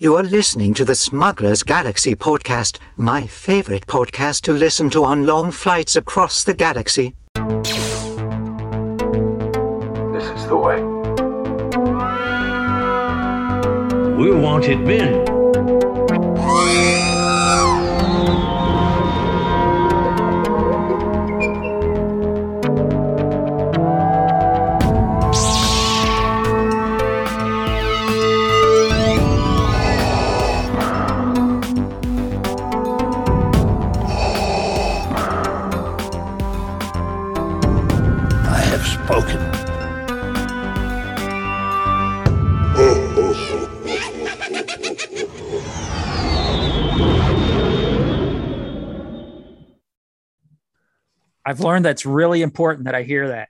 You are listening to the Smuggler's Galaxy podcast, my favorite podcast to listen to on long flights across the galaxy. This is the way. We're wanted men. I've learned that's really important that I hear that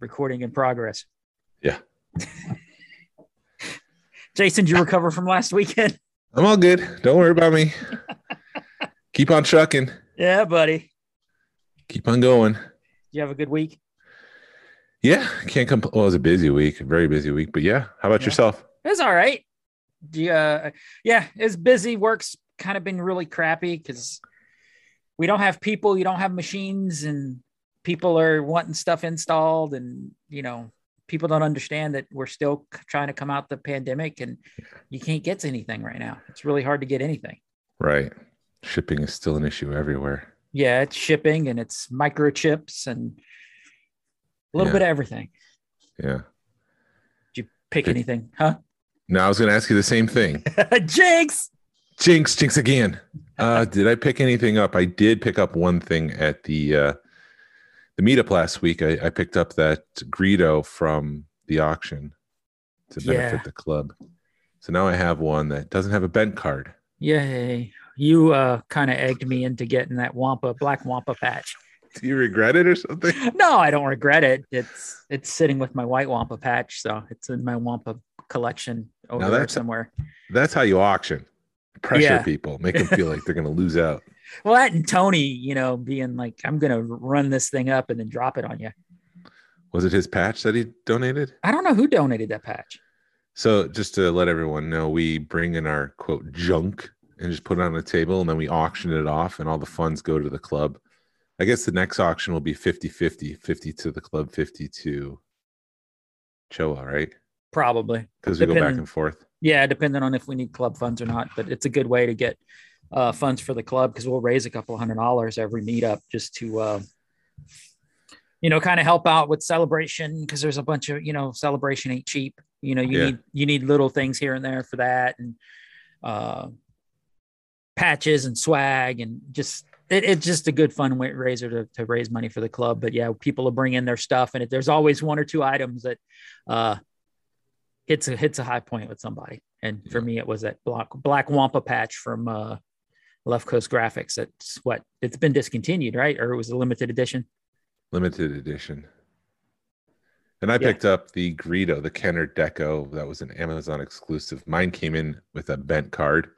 recording in progress. Yeah. Jason, did you recover from last weekend? I'm all good. Don't worry about me. Keep on trucking. yeah, buddy. Keep on going. You have a good week? Yeah, can't come. Well, it was a busy week, a very busy week. But yeah, how about Yeah. yourself? It was all right. Uh, yeah, yeah, it's busy. Work's kind of been really crappy because we don't have people, you don't have machines, and people are wanting stuff installed, and you know, people don't understand that we're still trying to come out the pandemic, and you can't get to anything right now. It's really hard to get anything. Right. Shipping is still an issue everywhere. Yeah, it's shipping and it's microchips and a little Yeah. bit of everything. Yeah. Did you pick Pick- anything? Huh? No, I was going to ask you the same thing. Jinx. Jinx, jinx again. Uh, did I pick anything up? I did pick up one thing at the uh, the meetup last week. I, I picked up that Greedo from the auction to benefit Yeah. the club. So now I have one that doesn't have a bent card. Yay. You uh kind of egged me into getting that Wampa black Wampa patch. Do you regret it or something? No, I don't regret it. It's it's sitting with my white Wampa patch, so it's in my Wampa collection over that's- somewhere. That's how you auction. Pressure Yeah. people, make them feel like they're going to lose out. Well, that and Tony, you know, being like, I'm gonna run this thing up and then drop it on you. Was it his patch that he donated? I don't know who donated that patch. So just to let everyone know, we bring in our quote junk and just put it on a table and then we auction it off and all the funds go to the club. I guess the next auction will be 50 50, 50 to the club, 50 to Choa, right? Probably. Because we go back and forth. Yeah, depending on if we need club funds or not, but it's a good way to get uh, funds for the club because we'll raise a couple hundred dollars every meetup just to, uh, you know, kind of help out with celebration because there's a bunch of, you know, celebration ain't cheap. You know, you Yeah. need you need little things here and there for that and uh, patches and swag and just it, it's just a good fun raiser to, to raise money for the club. But yeah, people will bring in their stuff and it, there's always one or two items that uh, hits a hits a high point with somebody. And for me, it was that black black wampa patch from uh, Left Coast Graphics. That's what it's been discontinued, right? Or it was a limited edition. Limited edition. And I Yeah. picked up the Greedo, the Kenner Deco. That was an Amazon exclusive. Mine came in with a bent card.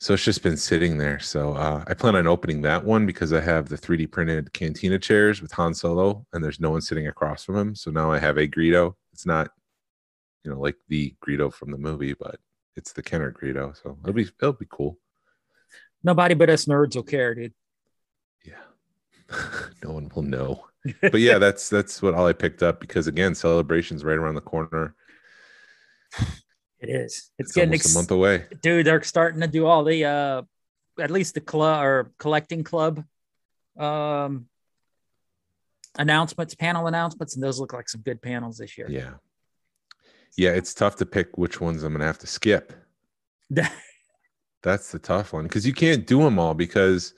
So it's just been sitting there. So uh, I plan on opening that one because I have the 3D printed Cantina chairs with Han Solo, and there's no one sitting across from him. So now I have a Greedo. It's not, you know, like the Greedo from the movie, but it's the Kenner Greedo. So it'll be it'll be cool. Nobody but us nerds will care, dude. Yeah. no one will know. But yeah, that's that's what all I picked up because again, celebration's right around the corner. It is. It's, It's, getting ex- a month away. dude. They're starting to do all the uh, at least the club or collecting club um announcements, panel announcements, and those look like some good panels this year. Yeah. Yeah, it's tough to pick which ones I'm gonna have to skip. That's the tough one because you can't do them all because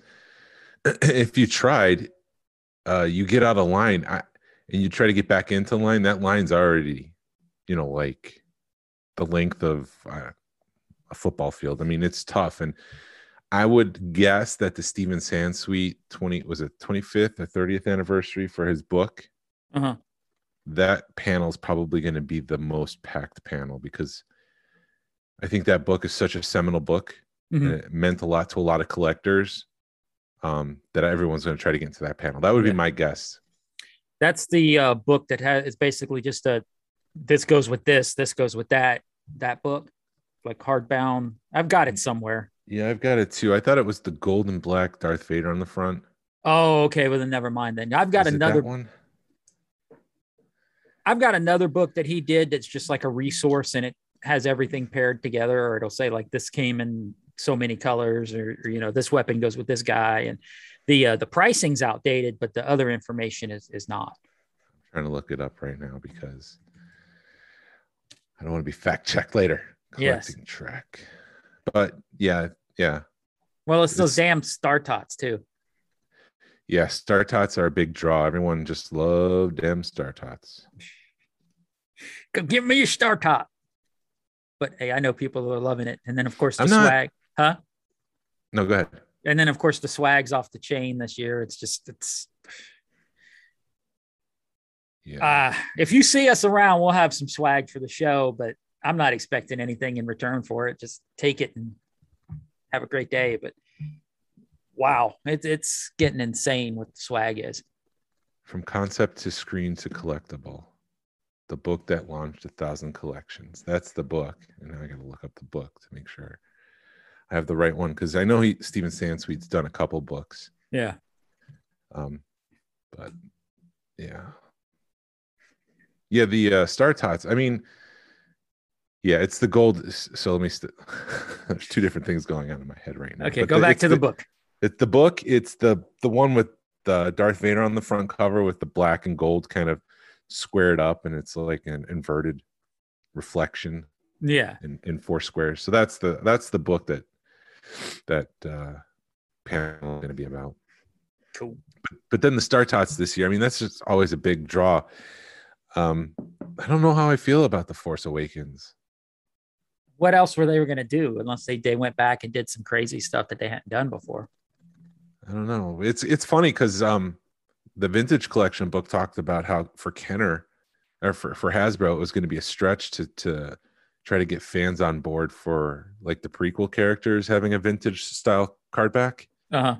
if you tried, uh, you get out of line I, and you try to get back into line. That line's already, you know, like the length of uh, a football field. I mean, it's tough. And I would guess that the Steven Sansweet 20 was it 25th or 30th anniversary for his book. Uh-huh. That panel is probably going to be the most packed panel because I think that book is such a seminal book Mhm. and it meant a lot to a lot of collectors um, that everyone's going to try to get into that panel. That would Yeah. be my guess. That's the uh, book that has it's basically just a this goes with this, this goes with that, that book. like hardbound. I've got it somewhere. Yeah, I've got it too. I thought it was the gold and black Darth Vader on the front. Oh, okay. Well, then never mind. Then I've got Is another. one. I've got another book that he did that's just like a resource, and it has everything paired together, or it'll say like this came in so many colors, or, or, you know this weapon goes with this guy, and the uh, the pricing's outdated, but the other information is is not. I'm trying to look it up right now because I don't want to be fact checked later. Yes. Track. But yeah, yeah. Well, it's those damn star tots too. Yeah, Star Tots are a big draw. Everyone just loved them Star Tots. Give me your star tot. But hey, I know people who are loving it, and then of course the not- swag, huh? No, go ahead. And then of course the swag's off the chain this year. It's just it's Yeah. uh if you see us around, we'll have some swag for the show, but I'm not expecting anything in return for it. Just take it and have a great day. But wow, it's it's getting insane what the swag is. From concept to screen to collectible. The book that launched a thousand collections. That's the book. And now I gotta look up the book to make sure I have the right one because I know he Steven Sansweet's done a couple books. Yeah. Um, but yeah, yeah, the uh, Star Tots. I mean, yeah, it's the gold. So let me. St- There's two different things going on in my head right now. Okay, But go back it's to the book. It's the book. It's the the one with the Darth Vader on the front cover with the black and gold kind of squared up, and it's like an inverted reflection Yeah. in, in four squares. So that's the that's the book that that uh, panel is going to be about Cool. but then the Star Tots this year, I mean, that's just always a big draw. Um, I don't know how I feel about the Force Awakens. What else were they were gonna do unless they, they went back and did some crazy stuff that they hadn't done before? I don't know. It's it's funny because um, the vintage collection book talked about how for Kenner or for, for Hasbro, it was going to be a stretch to to try to get fans on board for like the prequel characters having a vintage style card back. Uh-huh.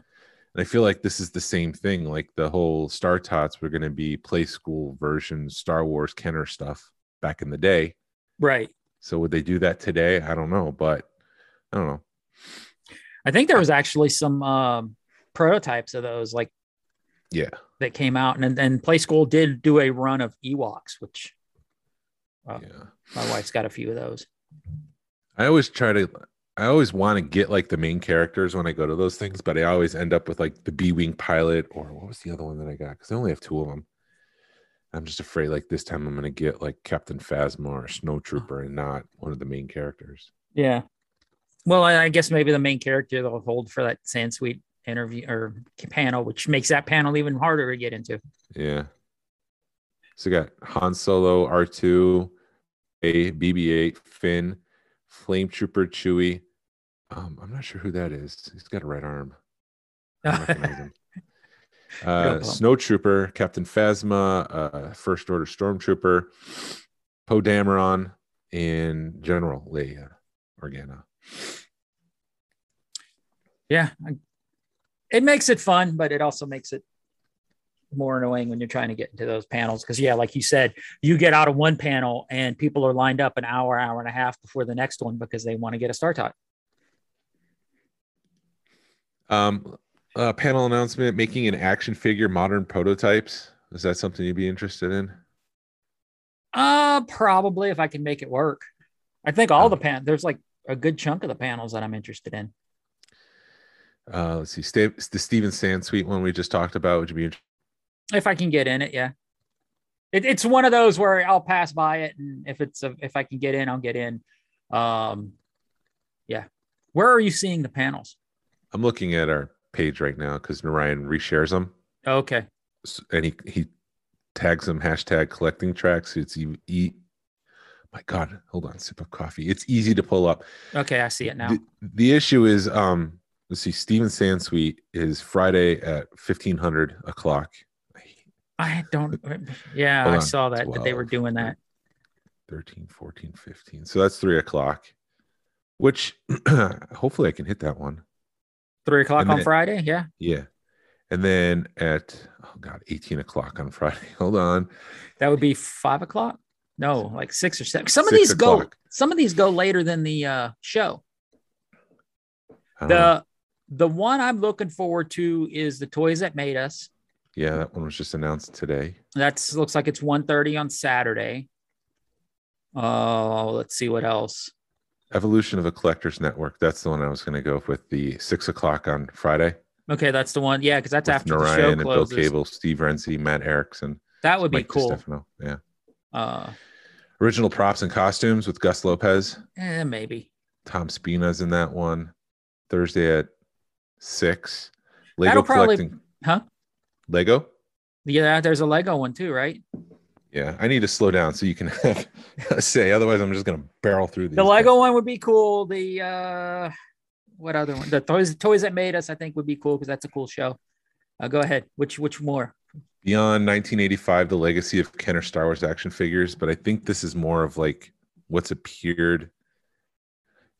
And I feel like this is the same thing. Like the whole Star Tots were going to be Playskool version Star Wars Kenner stuff back in the day. Right. So would they do that today? I don't know, but I don't know. I think there was actually some um, prototypes of those, like Yeah. that came out, and then Playskool did do a run of Ewoks, which uh, Yeah. my wife's got a few of those. I always try to I always want to get like the main characters when I go to those things, but I always end up with like the B Wing pilot or what was the other one that I got? Because I only have two of them. I'm just afraid like this time I'm gonna get like Captain Phasma or Snowtrooper and not one of the main characters. Yeah. Well, I I guess maybe the main character they'll hold for that Sansweet interview or panel, which makes that panel even harder to get into. Yeah. So we got Han Solo, R2, A, BB-8, Finn, Flame Trooper, Chewie. Um, I'm not sure who that is. He's got a right arm. I don't recognize him. Uh, problem. Snowtrooper, Captain Phasma, uh, First Order Stormtrooper, Poe Dameron, and General Leia Organa. yeah. It makes it fun, but it also makes it more annoying when you're trying to get into those panels. Cause yeah, like you said, you get out of one panel and people are lined up an hour, hour and a half before the next one because they want to get a Star Tot. Um, uh, panel announcement: making an action figure modern prototypes. Is that something you'd be interested in? Uh, probably if I can make it work. I think all the pan there's like a good chunk of the panels that I'm interested in. Uh, let's see, Sta- the Steven Sansweet one we just talked about. Would you be interested? If I can get in it, yeah. It, it's one of those where I'll pass by it, and if it's a, if I can get in, I'll get in. Um, yeah. Where are you seeing the panels? I'm looking at our page right now because Narayan reshares them, Okay. And he he tags them hashtag collecting tracks. It's e, e my God, hold on, sip of coffee. It's easy to pull up. Okay, I see it now. The, the issue is, um, let's see, Steven Sansweet is Friday at 1500 o'clock. I don't. Yeah, I saw that that they were doing that. 13, 14, 15. So that's three o'clock, which hopefully I can hit that one. Three o'clock And on then- Friday. Yeah, Yeah. And then at, oh God, 18 o'clock on Friday. Hold on. that would be five o'clock. No, like six or seven. Some of these go. Some of these go later than the uh, show. The the one I'm looking forward to is the toys that made us. yeah, that one was just announced today. That's looks like it's 1.30 on Saturday. Oh, let's see what else. Evolution of a Collector's Network. That's the one I was going to go with. The six o'clock on Friday. Okay, that's the one. Yeah, because that's with after the Narayan show and Bill. Cable, Steve Renzi, Matt Erickson, That would be Mike cool. DiStefano. Yeah. Uh, Original props and costumes with Gus Lopez. eh, maybe. Tom Spina's in that one. Thursday at six. Lego That'll probably- collecting. Huh? Lego? Yeah, there's a Lego one too, right? Yeah, I need to slow down so you can have say. Otherwise, I'm just gonna barrel through these. The Lego one would be cool. The uh, what other one? The toys toys that made us, I think, would be cool because that's a cool show. Uh, go ahead. Which which more? Beyond 1985, the legacy of Kenner Star Wars action figures, but I think this is more of like what's appeared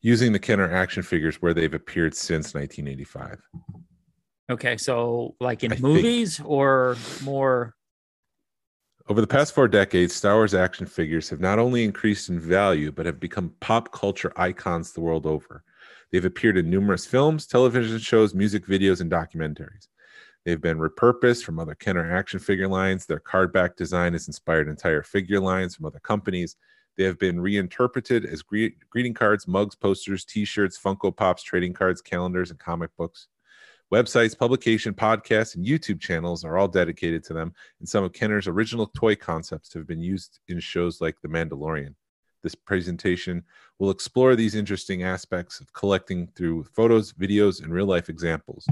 using the Kenner action figures where they've appeared since 1985. Okay, so like in I think- movies or more? Over the past four decades, Star Wars action figures have not only increased in value, but have become pop culture icons the world over. They've appeared in numerous films, television shows, music videos, and documentaries. They've been repurposed from other Kenner action figure lines. Their card back design has inspired entire figure lines from other companies. They have been reinterpreted as gre- greeting cards, mugs, posters, t shirts, Funko Pops, trading cards, calendars, and comic books. Websites, publication, podcasts, and YouTube channels are all dedicated to them and some of Kenner's original toy concepts have been used in shows like The Mandalorian. This presentation will explore these interesting aspects of collecting through photos, videos, and real life examples.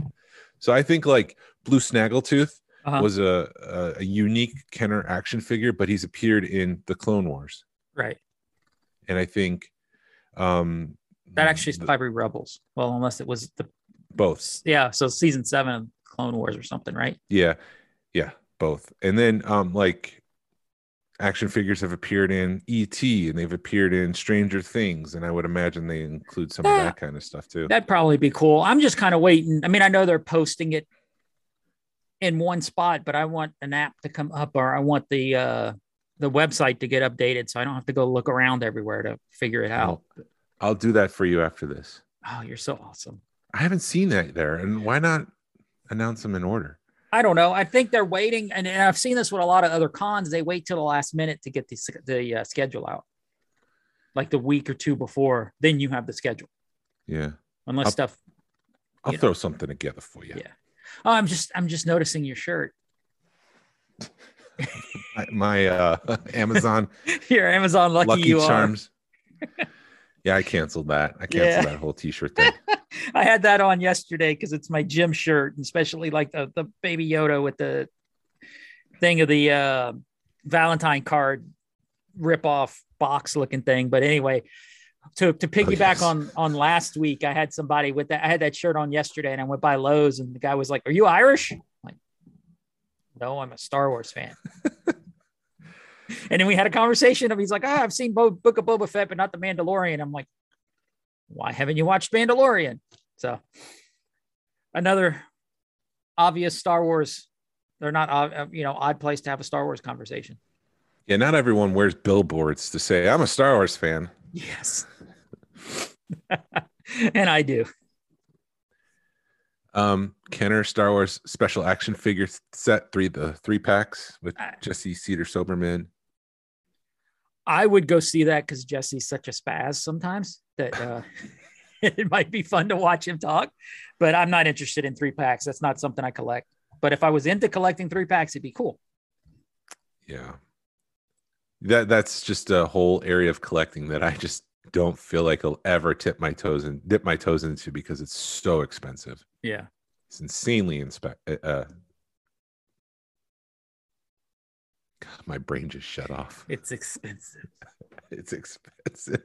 So I think like Blue Snaggletooth Uh-huh. was a, a, a unique Kenner action figure, but he's appeared in the Clone Wars. Right. And I think um, That actually is the- probably Rebels. Well, unless it was the both. yeah. So season seven of Clone Wars or something, right? Yeah, yeah, both. And then um like action figures have appeared in ET and they've appeared in Stranger Things, and I would imagine they include some of that kind of stuff too. That'd probably be cool. I'm just kind of waiting. I mean, I know they're posting it in one spot, but I want an app to come up or I want the uh the website to get updated so I don't have to go look around everywhere to figure it out. I'll do that for you after this. Oh, you're so awesome. I haven't seen that there, and why not announce them in order? I don't know. I think they're waiting, and, and I've seen this with a lot of other cons. They wait till the last minute to get the the uh, schedule out, like the week or two before. Then you have the schedule, Yeah, unless I'll- stuff. I'll know. throw something together for you. Yeah. Oh, I'm just I'm just noticing your shirt. My uh, Amazon Your Amazon lucky, Lucky you Charms. yeah, I canceled that. I canceled Yeah. that whole T-shirt thing. I had that on yesterday because it's my gym shirt, and especially like the the baby Yoda with the thing of the uh, Valentine card rip off box looking thing. But anyway, to to piggyback yes. on on last week, I had somebody with that. I had that shirt on yesterday, and I went by Lowe's, and the guy was like, "Are you Irish?" No, I'm a Star Wars fan. and then we had a conversation of he's like, "Ah, I've seen Bo- Book of Boba Fett, but not the Mandalorian." I'm like, "Why haven't you watched Mandalorian?" So another obvious Star Wars. They're not, uh, you know, odd place to have a Star Wars conversation. Yeah, not everyone wears billboards to say I'm a Star Wars fan. Yes. and I do. Um, Kenner Star Wars special action figure set three, the three packs with. Jesse Cedar Soberman. I would go see that because Jesse's such a spaz sometimes that uh, it might be fun to watch him talk. But I'm not interested in three packs. That's not something I collect. But if I was into collecting three packs, it'd be cool. Yeah, that that's just a whole area of collecting that I just don't feel like I'll ever tip my toes and dip my toes into because it's so expensive. Yeah. It's insanely inspe- uh, God, my brain just shut off. It's expensive. It's expensive.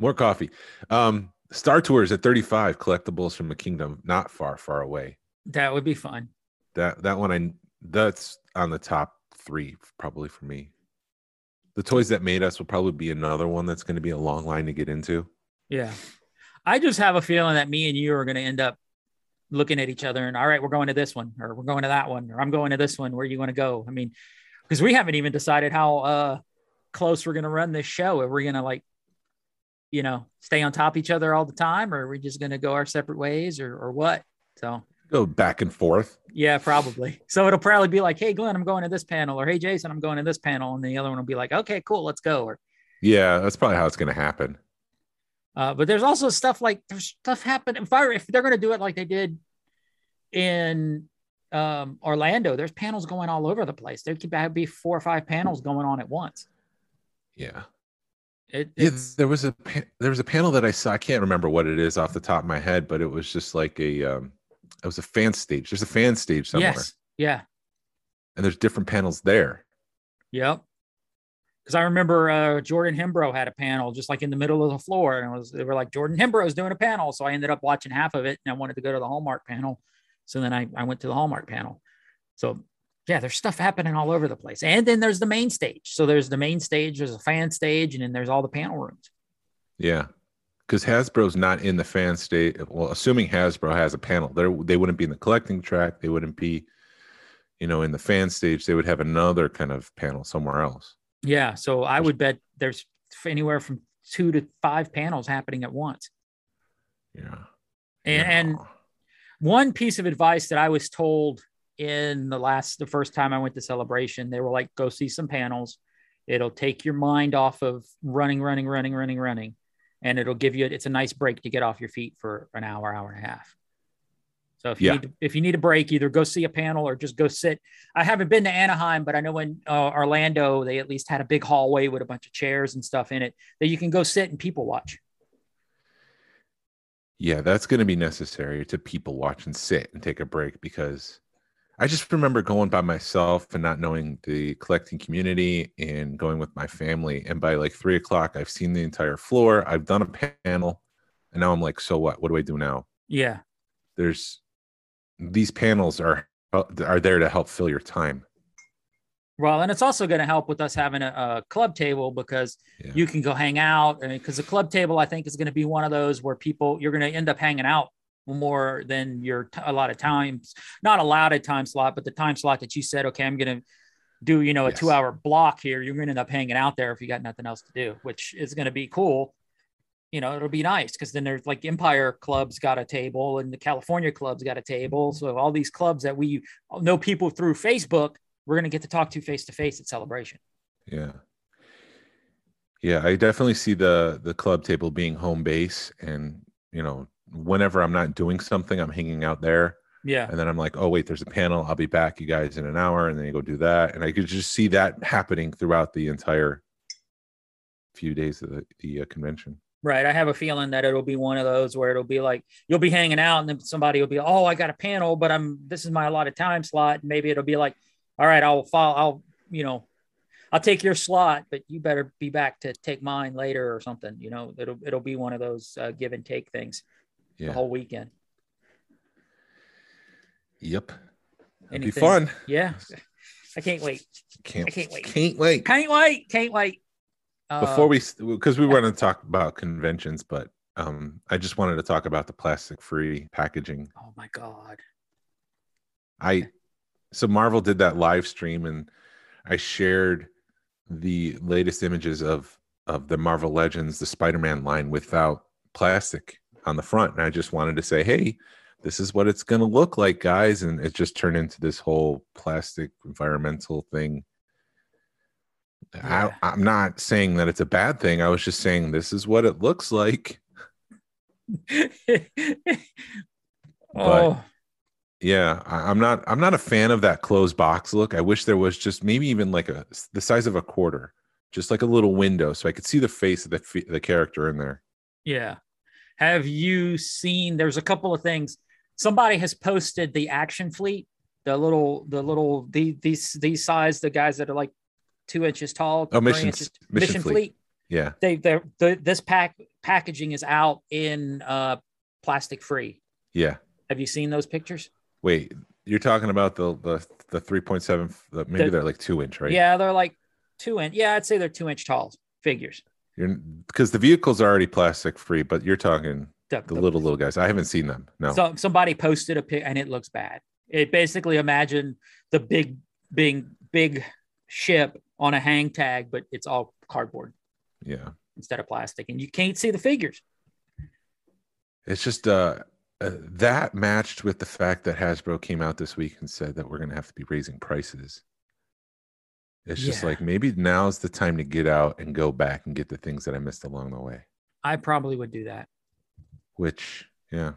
More coffee. Um, Star Tours at 35 collectibles from the kingdom, not far, far away. That would be fun. That that one I that's on the top three probably for me. The toys that made us will probably be another one that's going to be a long line to get into. Yeah. I just have a feeling that me and you are going to end up looking at each other and all right, we're going to this one or we're going to that one or I'm going to this one. Where you want to go? I mean, because we haven't even decided how uh close we're gonna run this show. Are we're gonna like, you know, stay on top of each other all the time, or are we just gonna go our separate ways, or or what? So Go back and forth. yeah, probably. So it'll probably be like, hey Glenn, I'm going to this panel, or hey Jason, I'm going to this panel, and the other one will be like, okay, cool, let's go. Or Yeah, that's probably how it's going to happen. uh, but there's also stuff like there's stuff happen. If I if they're gonna do it like they did in um, Orlando, there's panels going all over the place. There could be four or five panels going on at once. Yeah. It, Yeah, it's there was a there was a panel that I saw. I can't remember what it is off the top of my head, but it was just like a um, it was a fan stage. There's a fan stage somewhere, yes, yeah, and there's different panels there. yep. Because I remember uh, Jordan Hembrough had a panel just like in the middle of the floor, and it was they were like Jordan Hembrough is doing a panel, so I ended up watching half of it, and I wanted to go to the Hallmark panel, so then I I went to the Hallmark panel. So yeah, there's stuff happening all over the place, and then there's the main stage. So there's the main stage, there's a fan stage, and then there's all the panel rooms. Yeah, because Hasbro's not in the fan state. Well, assuming Hasbro has a panel, they they wouldn't be in the collecting track. They wouldn't be, you know, in the fan stage. They would have another kind of panel somewhere else. Yeah, so I would bet there's anywhere from two to five panels happening at once. Yeah, And, and one piece of advice that I was told in the last, the first time I went to celebration, they were like, go see some panels. It'll take your mind off of running, running, running, running, running. And it'll give you, it's a nice break to get off your feet for an hour, hour and a half. So if you Yeah. need, if you need a break, either go see a panel or just go sit. I haven't been to Anaheim, but I know in uh, Orlando, they at least had a big hallway with a bunch of chairs and stuff in it that you can go sit and people watch. Yeah, that's going to be necessary to people watch and sit and take a break because I just remember going by myself and not knowing the collecting community and going with my family. And by like three o'clock, I've seen the entire floor. I've done a panel, and now I'm like, so what? What do I do now? Yeah. There's these panels are uh, are there to help fill your time. Well, and it's also going to help with us having a, a club table because Yeah. you can go hang out. I mean, because the club table, I think, is going to be one of those where people you're going to end up hanging out more than your t- a lot of times, not allotted time slot, but the time slot that you said, okay, I'm going to do, you know, a Yes. two hour block here. You're going to end up hanging out there if you got nothing else to do, which is going to be cool. You know, it'll be nice because then there's like Empire Club's got a table and the California Club's got a table. Mm-hmm. So all these clubs that we know people through Facebook, we're going to get to talk to face to face at Celebration. Yeah. Yeah, I definitely see the the club table being home base and you know, whenever I'm not doing something, I'm hanging out there Yeah. and then I'm like, "Oh, wait, there's a panel. I'll be back you guys in an hour." And then you go do that and I could just see that happening throughout the entire few days of the, the uh, convention. Right. I have a feeling that it'll be one of those where it'll be like you'll be hanging out and then somebody will be, oh, I got a panel, but I'm this is my allotted time slot. And maybe it'll be like, all right, I'll follow, I'll, you know, I'll take your slot, but you better be back to take mine later or something. You know, it'll it'll be one of those uh, give and take things the whole weekend. Yep. It'll be fun. Yeah. I can't wait. Can't I can't wait. Can't wait. Can't wait. Can't wait. Uh, before we because we want to talk about conventions but um i just wanted to talk about the plastic free packaging oh my God. i so marvel did that live stream and i shared the latest images of of the marvel legends the spider-man line without plastic on the front and i just wanted to say hey this is what it's going to look like guys and it just turned into this whole plastic environmental thing Yeah. I, I'm not saying that it's a bad thing. I was just saying this is what it looks like. oh, Yeah, I, I'm not. I'm not a fan of that closed box look. I wish there was just maybe even like a the size of a quarter, just like a little window, so I could see the face of the the character in there. Yeah. Have you seen? There's a couple of things. Somebody has posted the action fleet, the little, the little, the, these, these size, the guys that are like two inches tall. Oh, Mission- inches- Mission mission Fleet. fleet. Yeah, They, they're, the, this pack packaging is out in uh, plastic free. yeah. Have you seen those pictures? Wait, you're talking about the the the 3.7? The, maybe The- they're like two inch, right? Yeah, they're like two inch. Yeah, I'd say they're two inch tall figures. You're because the vehicle's are already plastic free, but you're talking The, the the- little little guys. I haven't seen them. No. So somebody posted a pic and it looks bad. It basically imagine the big, big, big ship on a hang tag, but it's all cardboard Yeah. instead of plastic, and you can't see the figures. It's just uh, uh that matched with the fact that Hasbro came out this week and said that we're going to have to be raising prices. It's just Yeah. like maybe now's the time to get out and go back and get the things that I missed along the way. I probably would do that. Which, yeah,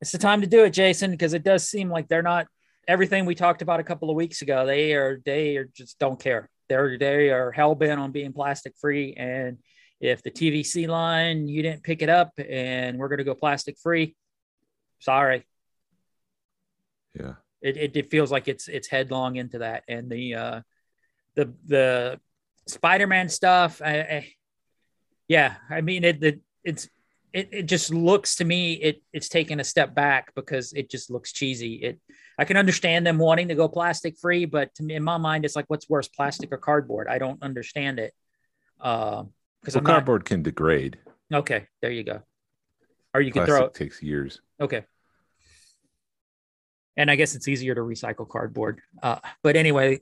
It's the time to do it, Jason, because it does seem like they're not everything we talked about a couple of weeks ago. They are they are just don't care. They're they are hell bent on being plastic free. And if the TVC line you didn't pick it up and we're gonna go plastic free, sorry. yeah, It, it it feels like it's it's headlong into that. And the uh the the Spider-Man stuff, I, I yeah, I mean it, it it's it, it just looks to me it it's taken a step back because it just looks cheesy. It I can understand them wanting to go plastic free, but to me in my mind it's like what's worse, plastic or cardboard? I don't understand it. Because well, I'm not cardboard can degrade. okay, there you go. Or you can throw it. takes years. Okay. And I guess it's easier to recycle cardboard. Uh, but anyway,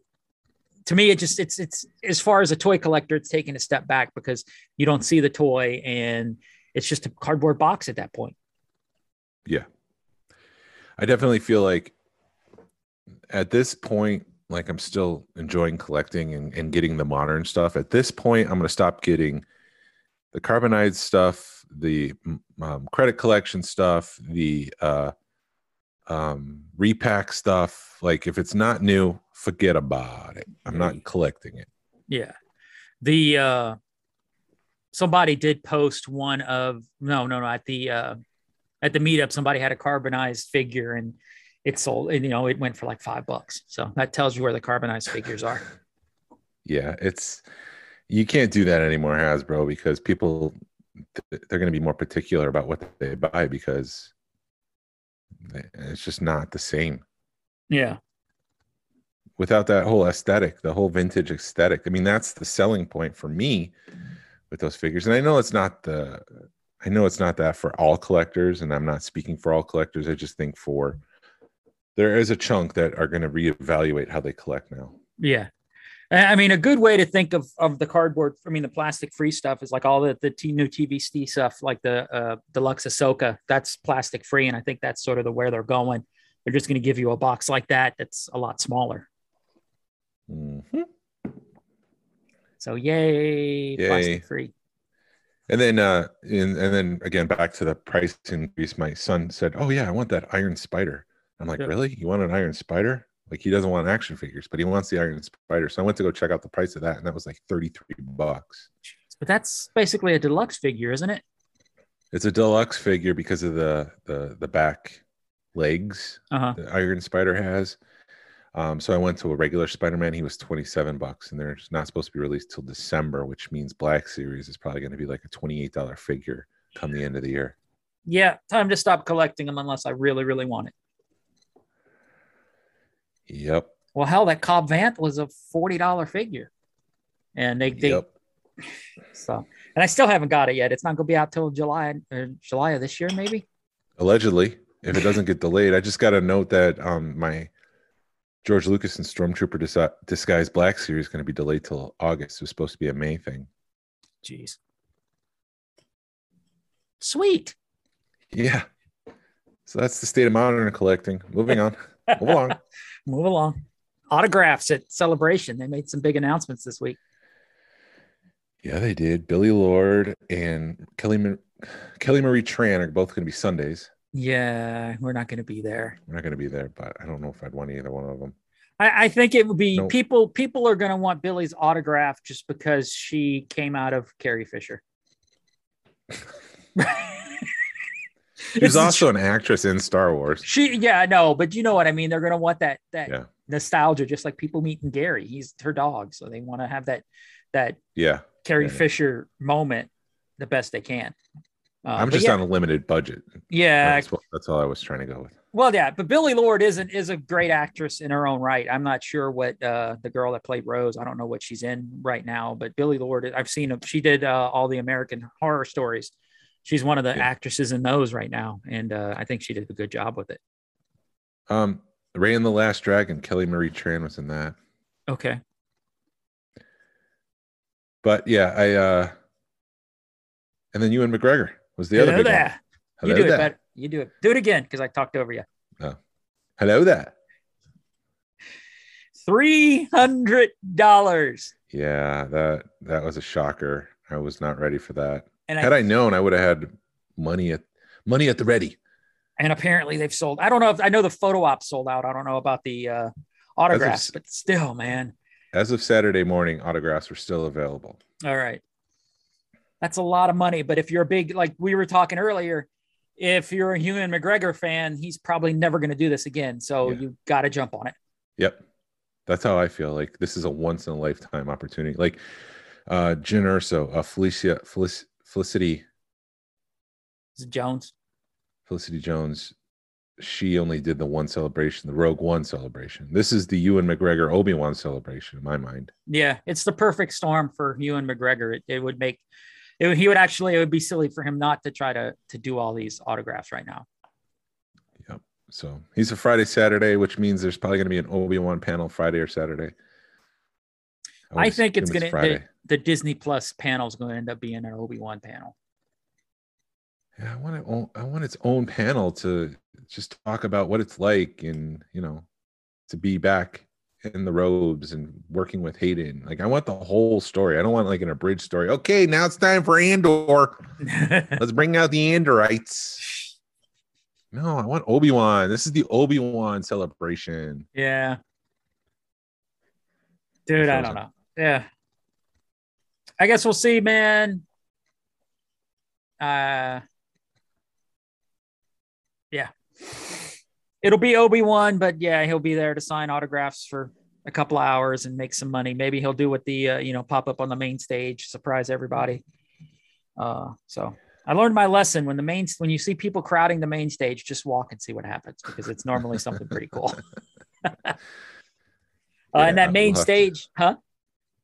to me, it just it's it's as far as a toy collector, it's taking a step back because you don't see the toy and it's just a cardboard box at that point. Yeah. I definitely feel like at this point, like I'm still enjoying collecting and, and getting the modern stuff. At this point, I'm going to stop getting the carbonized stuff, the mm, um, credit collection stuff, the uh, um, repack stuff. Like if it's not new, forget about it. I'm not collecting it. Yeah. The uh somebody did post one of no, no, no, at the uh at the meetup, somebody had a carbonized figure and it sold and you know it went for like five bucks. So that tells you where the carbonized figures are. Yeah, it's you can't do that anymore, Hasbro, because people they're going to be more particular about what they buy because it's just not the same Yeah. without that whole aesthetic, the whole vintage aesthetic. I mean, that's the selling point for me with those figures. And I know it's not the I know it's not that for all collectors, and I'm not speaking for all collectors. I just think for there is a chunk that are going to reevaluate how they collect now. Yeah. I mean, a good way to think of, of the cardboard, I mean, the plastic free stuff is like all the, the t- new TVC stuff, like the uh, Deluxe Ahsoka, that's plastic free. And I think that's sort of the where they're going. They're just going to give you a box like that that's a lot smaller. Mhm. So, yay, Yay. plastic free. And then, uh, and, and then again, back to the price increase. My son said, "Oh yeah, I want that Iron Spider." I'm like, Yeah. "Really? You want an Iron Spider?" Like he doesn't want action figures, but he wants the Iron Spider. So I went to go check out the price of that, and that was like 33 bucks. But that's basically a deluxe figure, isn't it? It's a deluxe figure because of the the the back legs Uh huh. the Iron Spider has. Um, so I went to a regular Spider-Man. He was 27 bucks, and they're not supposed to be released till December, which means Black Series is probably going to be like a $28 figure come the end of the year. Yeah. Time to stop collecting them unless I really, really want it. Yep. Well, hell, that Cobb Vanth was a $40 figure. And they, they yep. So, and I still haven't got it yet. It's not going to be out till July or July of this year, maybe. Allegedly, if it doesn't get delayed, I just got a note that um my George Lucas and Stormtrooper Dis- Disguise Black series is going to be delayed till August. It was supposed to be a May thing. Jeez. Sweet. Yeah. So that's the state of modern collecting. Moving on. Move along. Move along. Autographs at Celebration. They made some big announcements this week. Yeah, they did. Billie Lourd and Kelly Ma- Kelly Marie Tran are both going to be Sundays. Yeah, we're not going to be there. We're not going to be there, but I don't know if I'd want either one of them. I, I think it would be Nope. people. People are going to want Billie's autograph just because she came out of Carrie Fisher. She was also an actress in Star Wars. She, yeah, I know, but you know what I mean. They're going to want that that Yeah. nostalgia, just like people meeting Gary. He's her dog, so they want to have that that Yeah, Carrie Yeah. Fisher moment the best they can. Uh, I'm just yeah, on a limited budget. yeah. That's, what, that's all I was trying to go with. Well, yeah, but Billie Lourd is an, is a great actress in her own right. I'm not sure what uh, the girl that played Rose. I don't know what she's in right now, but Billie Lourd, I've seen. her- She did uh, all the American Horror Stories. She's one of the Yeah. actresses in those right now, and uh, I think she did a good job with it. Um, Raya and the Last Dragon. Kelly Marie Tran was in that. Okay. But yeah, I uh and then Ewan McGregor was the other Hello big one. there. You Hello do it there. better. You do it. Do it again because I talked over you. Hello there. Three hundred dollars. Yeah, that that was a shocker. I was not ready for that. And Had I, I known, I would have had money at money at the ready. and apparently they've sold. I don't know if I know the photo op sold out. I don't know about the uh, autographs, s- but still, man. As of Saturday morning, autographs were still available. All right. That's a lot of money. But if you're a big, like we were talking earlier, if you're a Ewan McGregor fan, he's probably never going to do this again. So Yeah. you got to jump on it. Yep. That's how I feel. Like this is a once in a lifetime opportunity. Like uh Jyn Erso, uh Felicia Felic- Felicity It's Jones. Felicity Jones, she only did the one celebration, the Rogue One celebration. This is the Ewan McGregor Obi-Wan celebration in my mind. Yeah. It's the perfect storm for Ewan McGregor. It, it would make, it, he would actually, it would be silly for him not to try to, to do all these autographs right now. Yep. So he's a Friday, Saturday, which means there's probably going to be an Obi Wan panel Friday or Saturday. I think it's going to, the, the Disney Plus panel is going to end up being an Obi-Wan panel. Yeah, I want it. I want its own panel to just talk about what it's like, and you know, to be back in the robes and working with Hayden. Like, I want the whole story. I don't want like an abridged story. Okay, now it's time for Andor. Let's bring out the Andorites. No, I want Obi Wan. This is the Obi Wan celebration. Yeah. Dude, I don't know. Yeah. I guess we'll see, man. Uh yeah. It'll be Obi-Wan, but yeah, he'll be there to sign autographs for a couple of hours and make some money. Maybe he'll do what the uh, you know, pop up on the main stage, surprise everybody. Uh so I learned my lesson when the main when you see people crowding the main stage, just walk and see what happens because it's normally something pretty cool. uh, and that main to- stage, huh?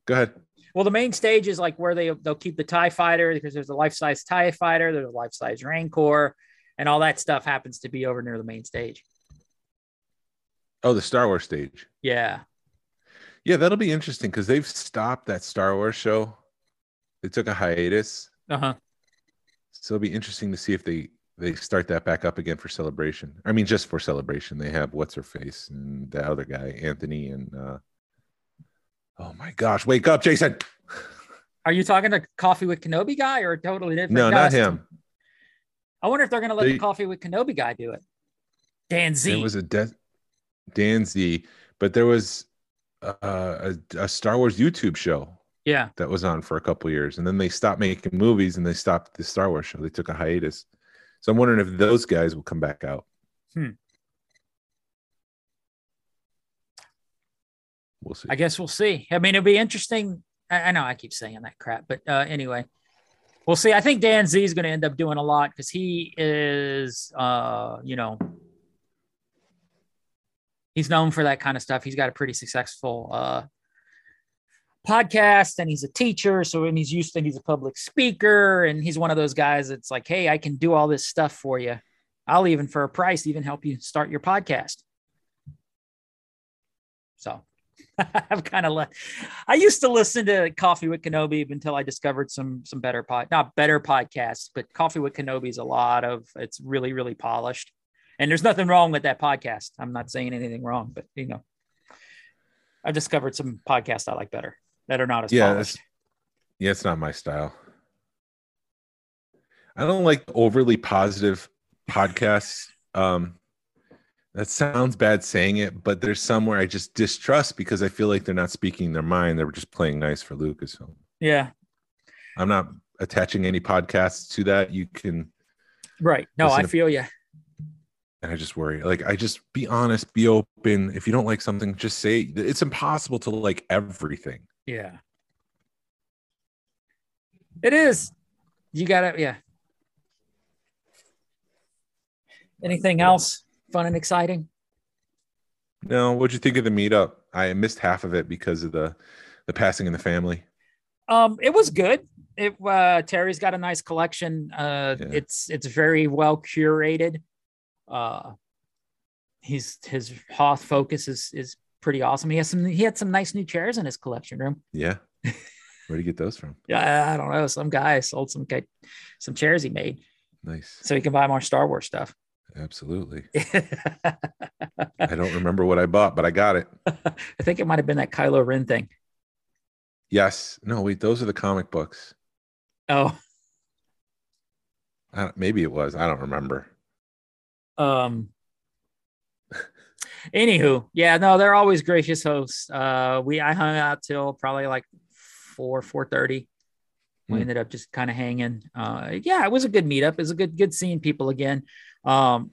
Go ahead. Well, the main stage is like where they they'll keep the Tie Fighter because there's a life size Tie Fighter, there's a life size Rancor, and all that stuff happens to be over near the main stage. Oh, the Star Wars stage. Yeah, Yeah, that'll be interesting because they've stopped that Star Wars show. They took a hiatus. uh huh. So it'll be interesting to see if they they start that back up again for celebration. I mean, just for celebration, they have what's her face and the other guy, Anthony, and uh oh my gosh, wake up, Jason! Are you talking to Coffee with Kenobi guy or a totally different? No, not him. I wonder if they're going to let They- the Coffee with Kenobi guy do it. Dan Z. It was a de- Dan Z, but there was uh, a, a Star Wars YouTube show yeah, that was on for a couple years, and then they stopped making movies and they stopped the Star Wars show. They took a hiatus. So I'm wondering if those guys will come back out. Hmm. We'll see. I guess we'll see. I mean, it'll be interesting. I, I know I keep saying that crap, but uh, anyway, we'll see. I think Dan Z is going to end up doing a lot because he is, uh, you know, he's known for that kind of stuff. He's got a pretty successful uh, podcast, and he's a teacher. So, and he's used to he's a public speaker, and he's one of those guys that's like, hey, I can do all this stuff for you. I'll even for a price even help you start your podcast. So I've kind of let. I used to listen to Coffee with Kenobi until I discovered some some better pod, not better podcasts, but Coffee with Kenobi is a lot of. It's really really polished, and there's nothing wrong with that podcast. I'm not saying anything wrong, but you know, I've discovered some podcasts I like better that are not as yeah, polished. it's, yeah, it's not my style. I don't like overly positive podcasts. Um, that sounds bad saying it, but there's somewhere I just distrust because I feel like they're not speaking their mind. They're just playing nice for Lucasfilm. Yeah, I'm not attaching any podcasts to that. You can, right. No, I to- feel you. and I just worry. Like, I just be honest, be open. If you don't like something, just say it. it's impossible to like everything. Yeah. It is. You got to, yeah. Anything else fun and exciting? No, what'd you think of the meetup? I missed half of it because of the the passing in the family. Um, it was good. It uh Terry's got a nice collection. Uh Yeah. it's it's very well curated. Uh he's his Hoth focus is is pretty awesome. He has some he had some nice new chairs in his collection room. Yeah. Where'd you get those from? Yeah, I don't know. Some guy sold some some chairs he made Nice. so he can buy more Star Wars stuff. Absolutely. I don't remember what I bought, but I got it. I think it might have been that Kylo Ren thing. Yes. No, wait, those are the comic books. Oh, maybe it was. I don't remember. um. Anywho, yeah, no, they're always gracious hosts. Uh, we I hung out till probably like four four thirty. We Hmm. ended up just kind of hanging. Uh, yeah, it was a good meetup. It was a good good seeing people again. Um,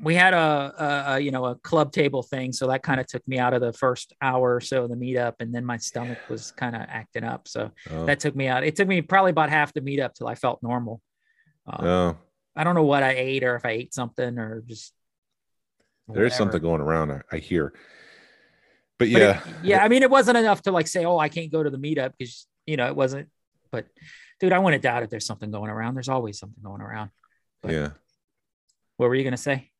we had a, a, a you know a club table thing, so that kind of took me out of the first hour or so of the meetup, and then my stomach was kind of acting up, so Oh, that took me out. It took me probably about half the meetup till I felt normal. Um, oh, I don't know what I ate or if I ate something or just. there's something going around. I, I hear. But But yeah, it- yeah. I mean, it wasn't enough to like say, "Oh, I can't go to the meetup" because you know it wasn't. But, dude, I wouldn't doubt if there's something going around. There's always something going around. But- yeah. What were you gonna say?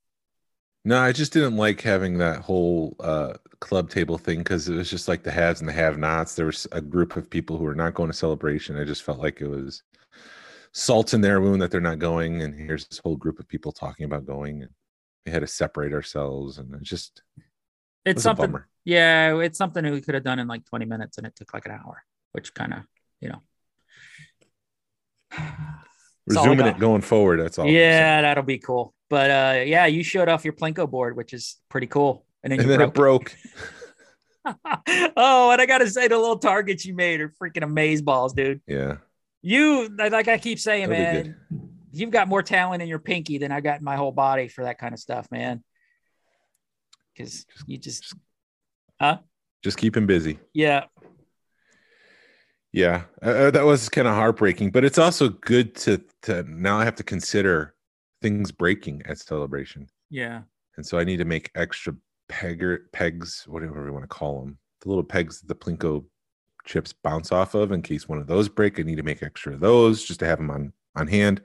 No, I just didn't like having that whole uh, club table thing because it was just like the haves and the have-nots. There was a group of people who were not going to celebration. I just felt like it was salt in their wound that they're not going, and here's this whole group of people talking about going, and we had to separate ourselves, and it just it's was something. Yeah, it's something we could have done in like 20 minutes, and it took like an hour, which kind of, you know. We're That's zooming it going forward. That's all. Yeah, that'll be cool. But uh, yeah, you showed off your Plinko board, which is pretty cool. And then you And then broke. it broke. oh, and I gotta say, the little targets you made are freaking amaze balls, dude. Yeah, You like I keep saying, That'll man, you've got more talent in your pinky than I got in my whole body for that kind of stuff, man. Because you just, huh? just keep him busy. yeah, Yeah, uh, uh, that was kind of heartbreaking, but it's also good to to now I have to consider things breaking at celebration, yeah, and so I need to make extra pegger pegs, whatever we want to call them, the little pegs that the plinko chips bounce off of in case one of those break. I need to make extra of those just to have them on on hand.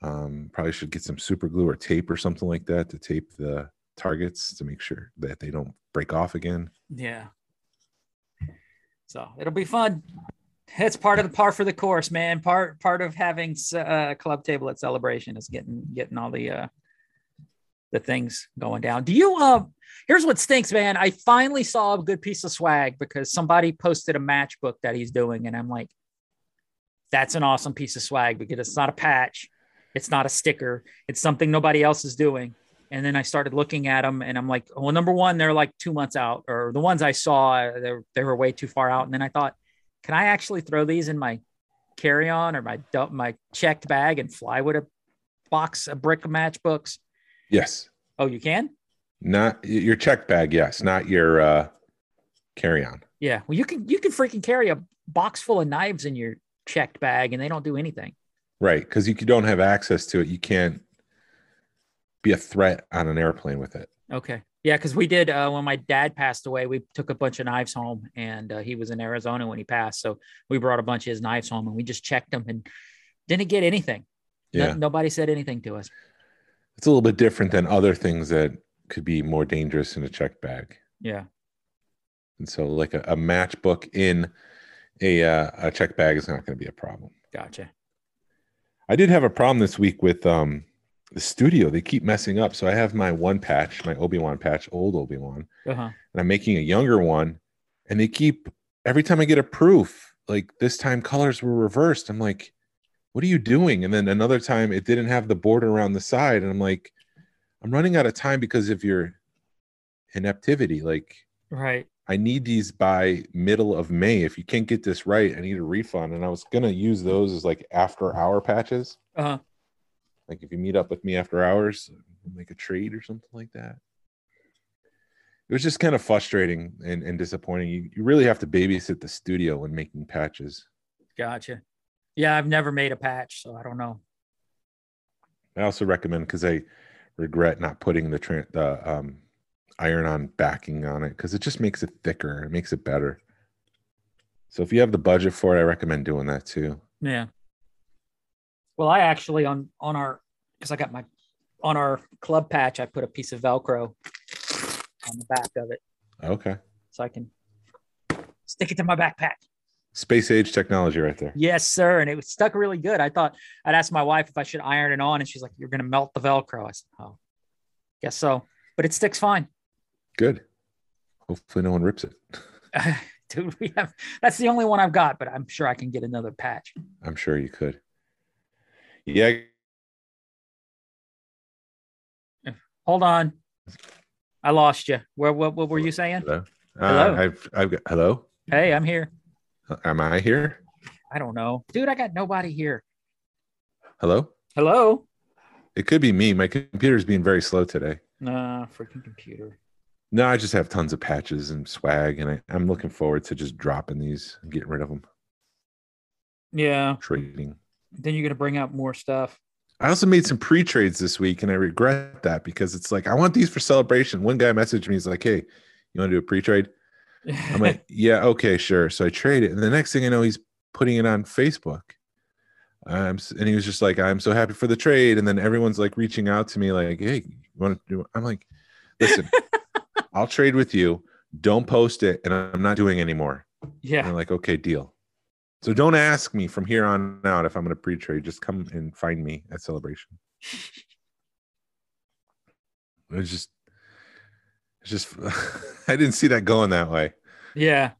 Um, probably should get some super glue or tape or something like that to tape the targets to make sure that they don't break off again. yeah. So it'll be fun. It's part of the par for the course, man. Part part of having a uh, club table at celebration is getting getting all the uh the things going down. Do you uh here's what stinks, man. I finally saw a good piece of swag because somebody posted a matchbook that he's doing, and I'm like, that's an awesome piece of swag because it's not a patch, it's not a sticker, it's something nobody else is doing. And then I started looking at them, and I'm like, well, number one, they're like two months out, or the ones I saw, they were, they were way too far out. And then I thought, can I actually throw these in my carry-on or my my checked bag and fly with a box of brick of matchbooks? Yes, Oh, you can? not your check bag. Yes, not your uh, carry on. Yeah. Well, you can you can freaking carry a box full of knives in your checked bag and they don't do anything. Right, because you don't have access to it. You can't be a threat on an airplane with it. Okay. Yeah, because we did uh, when my dad passed away. We took a bunch of knives home, and uh, he was in Arizona when he passed. So we brought a bunch of his knives home, and we just checked them and didn't get anything. No- Yeah, nobody said anything to us. it's a little bit different than other things that could be more dangerous in a check bag. Yeah. And so, like a, a matchbook in a uh, a check bag is not going to be a problem. Gotcha. I did have a problem this week with um the studio. They keep messing up. So I have my one patch, my Obi Wan patch, old Obi Wan, Uh huh. and I'm making a younger one, and they keep every time I get a proof, like this time colors were reversed. I'm like, what are you doing? And then another time it didn't have the border around the side, and I'm like, I'm running out of time because of your ineptivity. Like, Right. I need these by middle of May. If you can't get this right, I need a refund. And I was gonna use those as like after hour patches. Uh huh. Like if you meet up with me after hours, make a trade or something like that. It was just kind of frustrating and, and disappointing. You, you really have to babysit the studio when making patches. Gotcha. Yeah, I've never made a patch, so I don't know. I also recommend because I regret not putting the tra- the um, iron on backing on it because it just makes it thicker. It makes it better. So if you have the budget for it, I recommend doing that too. Yeah. Well, I actually on on our because I got my on our club patch, I put a piece of Velcro on the back of it Okay. so I can stick it to my backpack. Space age technology right there. Yes, sir. And it was stuck really good. I thought I'd ask my wife if I should iron it on, and she's like, "You're gonna melt the Velcro." I said, "Oh, guess so." But it sticks fine. Good. Hopefully, no one rips it. Dude, we have that's the only one I've got, but I'm sure I can get another patch. I'm sure you could. Yeah. Hold on. I lost you. Where what, what were you saying? Hello. Hello? Uh, I've I've got hello. Hey, I'm here. Am I here? I don't know. Dude, I got nobody here. Hello. Hello? It could be me. My computer's being very slow today. Nah, freaking computer. No, I just have tons of patches and swag, and I, I'm looking forward to just dropping these and getting rid of them. Yeah. Trading. Then you're gonna bring out more stuff. I also made some pre trades this week, and I regret that because it's like I want these for celebration. One guy messaged me, he's like, "Hey, you want to do a pre trade?" I'm like, "Yeah, okay, sure." So I trade it, and the next thing I know, he's putting it on Facebook. Um, and he was just like, "I'm so happy for the trade," and then everyone's like reaching out to me, like, "Hey, you want to do?" I'm like, "Listen, I'll trade with you. Don't post it, and I'm not doing anymore." And yeah. I'm like, "Okay, deal." So don't ask me from here on out if I'm going to pre-trade. Just come and find me at Celebration. It was just, it's just, I didn't see that going that way. Yeah.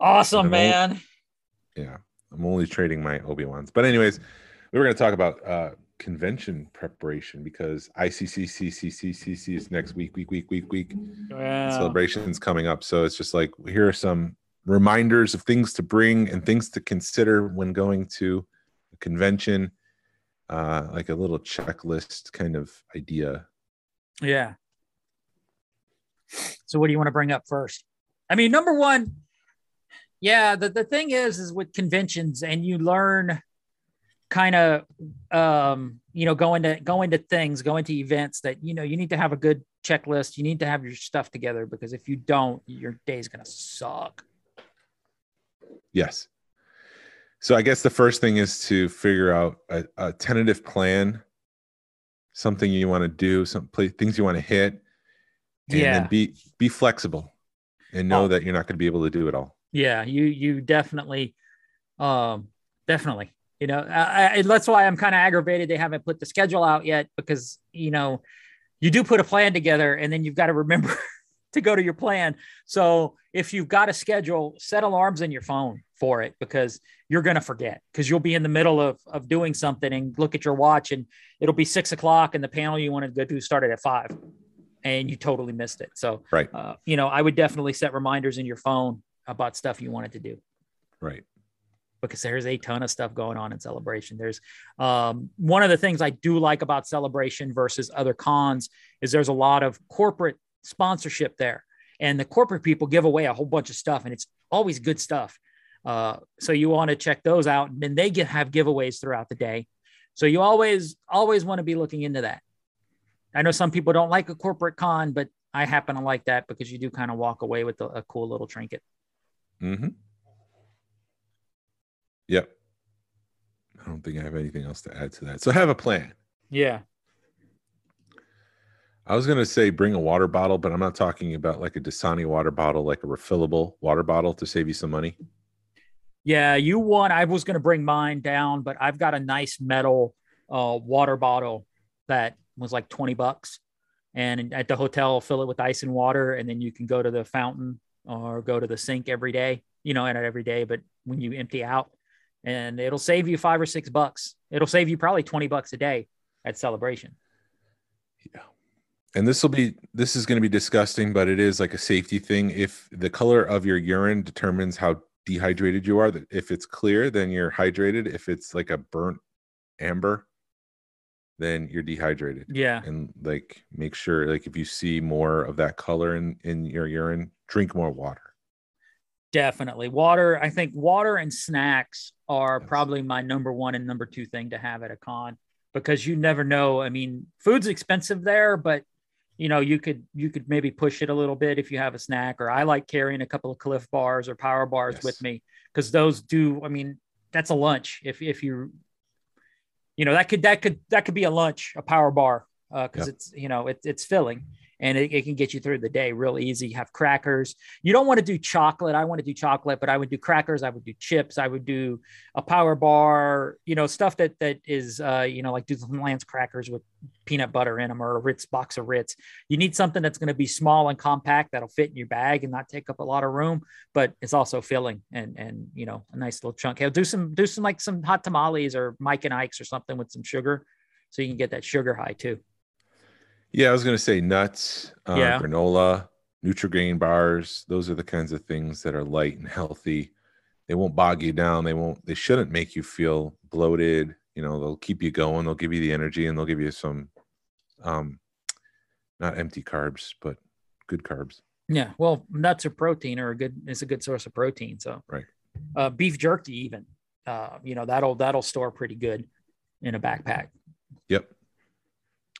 Awesome, man. Yeah, I'm only trading my Obi Wan's. But anyways, we were going to talk about uh, convention preparation because ICCCCCCC is next week, week, week, week, week. Wow. celebrations coming up. So it's just like here are some reminders of things to bring and things to consider when going to a convention, uh, like a little checklist kind of idea. Yeah. So what do you want to bring up first? I mean, number one, yeah, the, the thing is, is with conventions and you learn kind of um, you know, going to going to things, going to events that you know you need to have a good checklist. You need to have your stuff together because if you don't, your day's gonna suck. Yes. So I guess the first thing is to figure out a, a tentative plan, something you want to do, some play, things you want to hit, and Yeah. then be be flexible and know Oh. that you're not going to be able to do it all. Yeah, you you definitely, um, definitely. You know, I, I, that's why I'm kind of aggravated they haven't put the schedule out yet because you know, you do put a plan together and then you've got to remember to go to your plan. So if you've got a schedule, set alarms in your phone for it because you're gonna forget because you'll be in the middle of of doing something and look at your watch and it'll be six o'clock and the panel you want to go to started at five and you totally missed it. So Right. uh, you know, I would definitely set reminders in your phone about stuff you wanted to do Right. because there's a ton of stuff going on in celebration. There's um, one of the things I do like about celebration versus other cons is there's a lot of corporate sponsorship there, and the corporate people give away a whole bunch of stuff, and it's always good stuff. Uh, so you want to check those out, and then they get have giveaways throughout the day. So you always always want to be looking into that. I know some people don't like a corporate con, but I happen to like that because you do kind of walk away with a, a cool little trinket. Mm-hmm. Yep. I don't think I have anything else to add to that. So have a plan. Yeah. I was gonna say bring a water bottle, but I'm not talking about like a Dasani water bottle, like a refillable water bottle to save you some money. Yeah, you won. I was going to bring mine down, but I've got a nice metal uh, water bottle that was like 20 bucks. And at the hotel, fill it with ice and water. And then you can go to the fountain or go to the sink every day, you know, and not every day, but when you empty out, and it'll save you five or six bucks. It'll save you probably 20 bucks a day at celebration. And this will be this is going to be disgusting, but it is like a safety thing. If the color of your urine determines how dehydrated you are, that if it's clear, then you're hydrated. If it's like a burnt amber, then you're dehydrated. Yeah. And like make sure like if you see more of that color in in your urine, drink more water. Definitely. Water, I think water and snacks are Yes. probably my number one and number two thing to have at a con because you never know. I mean, food's expensive there, but you know, you could you could maybe push it a little bit if you have a snack, or I like carrying a couple of Clif bars or power bars Yes. with me because those do, I mean, that's a lunch. If if you you know, that could that could that could be a lunch, a power bar, uh, because Yep. it's you know, it, it's filling. And it, it can get you through the day real easy. Have crackers. You don't want to do chocolate. I want to do chocolate, but I would do crackers. I would do chips. I would do a power bar. You know, stuff that that is, uh, you know, like do some Lance crackers with peanut butter in them or a Ritz box of Ritz. You need something that's going to be small and compact that'll fit in your bag and not take up a lot of room, but it's also filling and and you know a nice little chunk. Hey, do some do some like some hot tamales or Mike and Ike's or something with some sugar, so you can get that sugar high too. Yeah, I was going to say nuts, uh, Yeah. granola, Nutrigrain bars. Those are the kinds of things that are light and healthy. They won't bog you down. They won't. They shouldn't make you feel bloated. You know, they'll keep you going. They'll give you the energy, and they'll give you some, um, not empty carbs, but good carbs. Yeah, well, nuts or protein are a good is a good source of protein. So Right. uh, beef jerky even, uh, you know that'll that'll store pretty good in a backpack. Yep.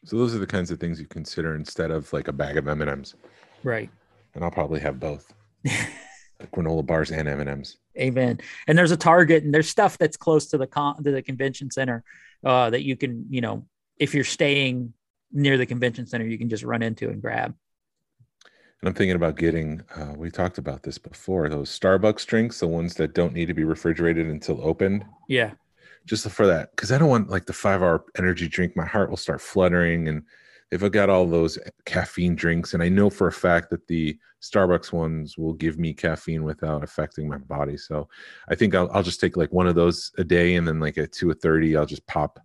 So those are the kinds of things you consider instead of like a bag of M and M's. Right. And I'll probably have both, granola bars and M and M's. Amen. And there's a Target, and there's stuff that's close to the con- to the convention center uh, that you can, you know, if you're staying near the convention center, you can just run into and grab. And I'm thinking about getting. Uh, we talked about this before. Those Starbucks drinks, the ones that don't need to be refrigerated until opened. Yeah. Just for that because i don't want like the five hour energy drink my heart will start fluttering and if i got all those caffeine drinks and i know for a fact that the starbucks ones will give me caffeine without affecting my body so i think i'll, I'll just take like one of those a day and then like at 2 or 30 i'll just pop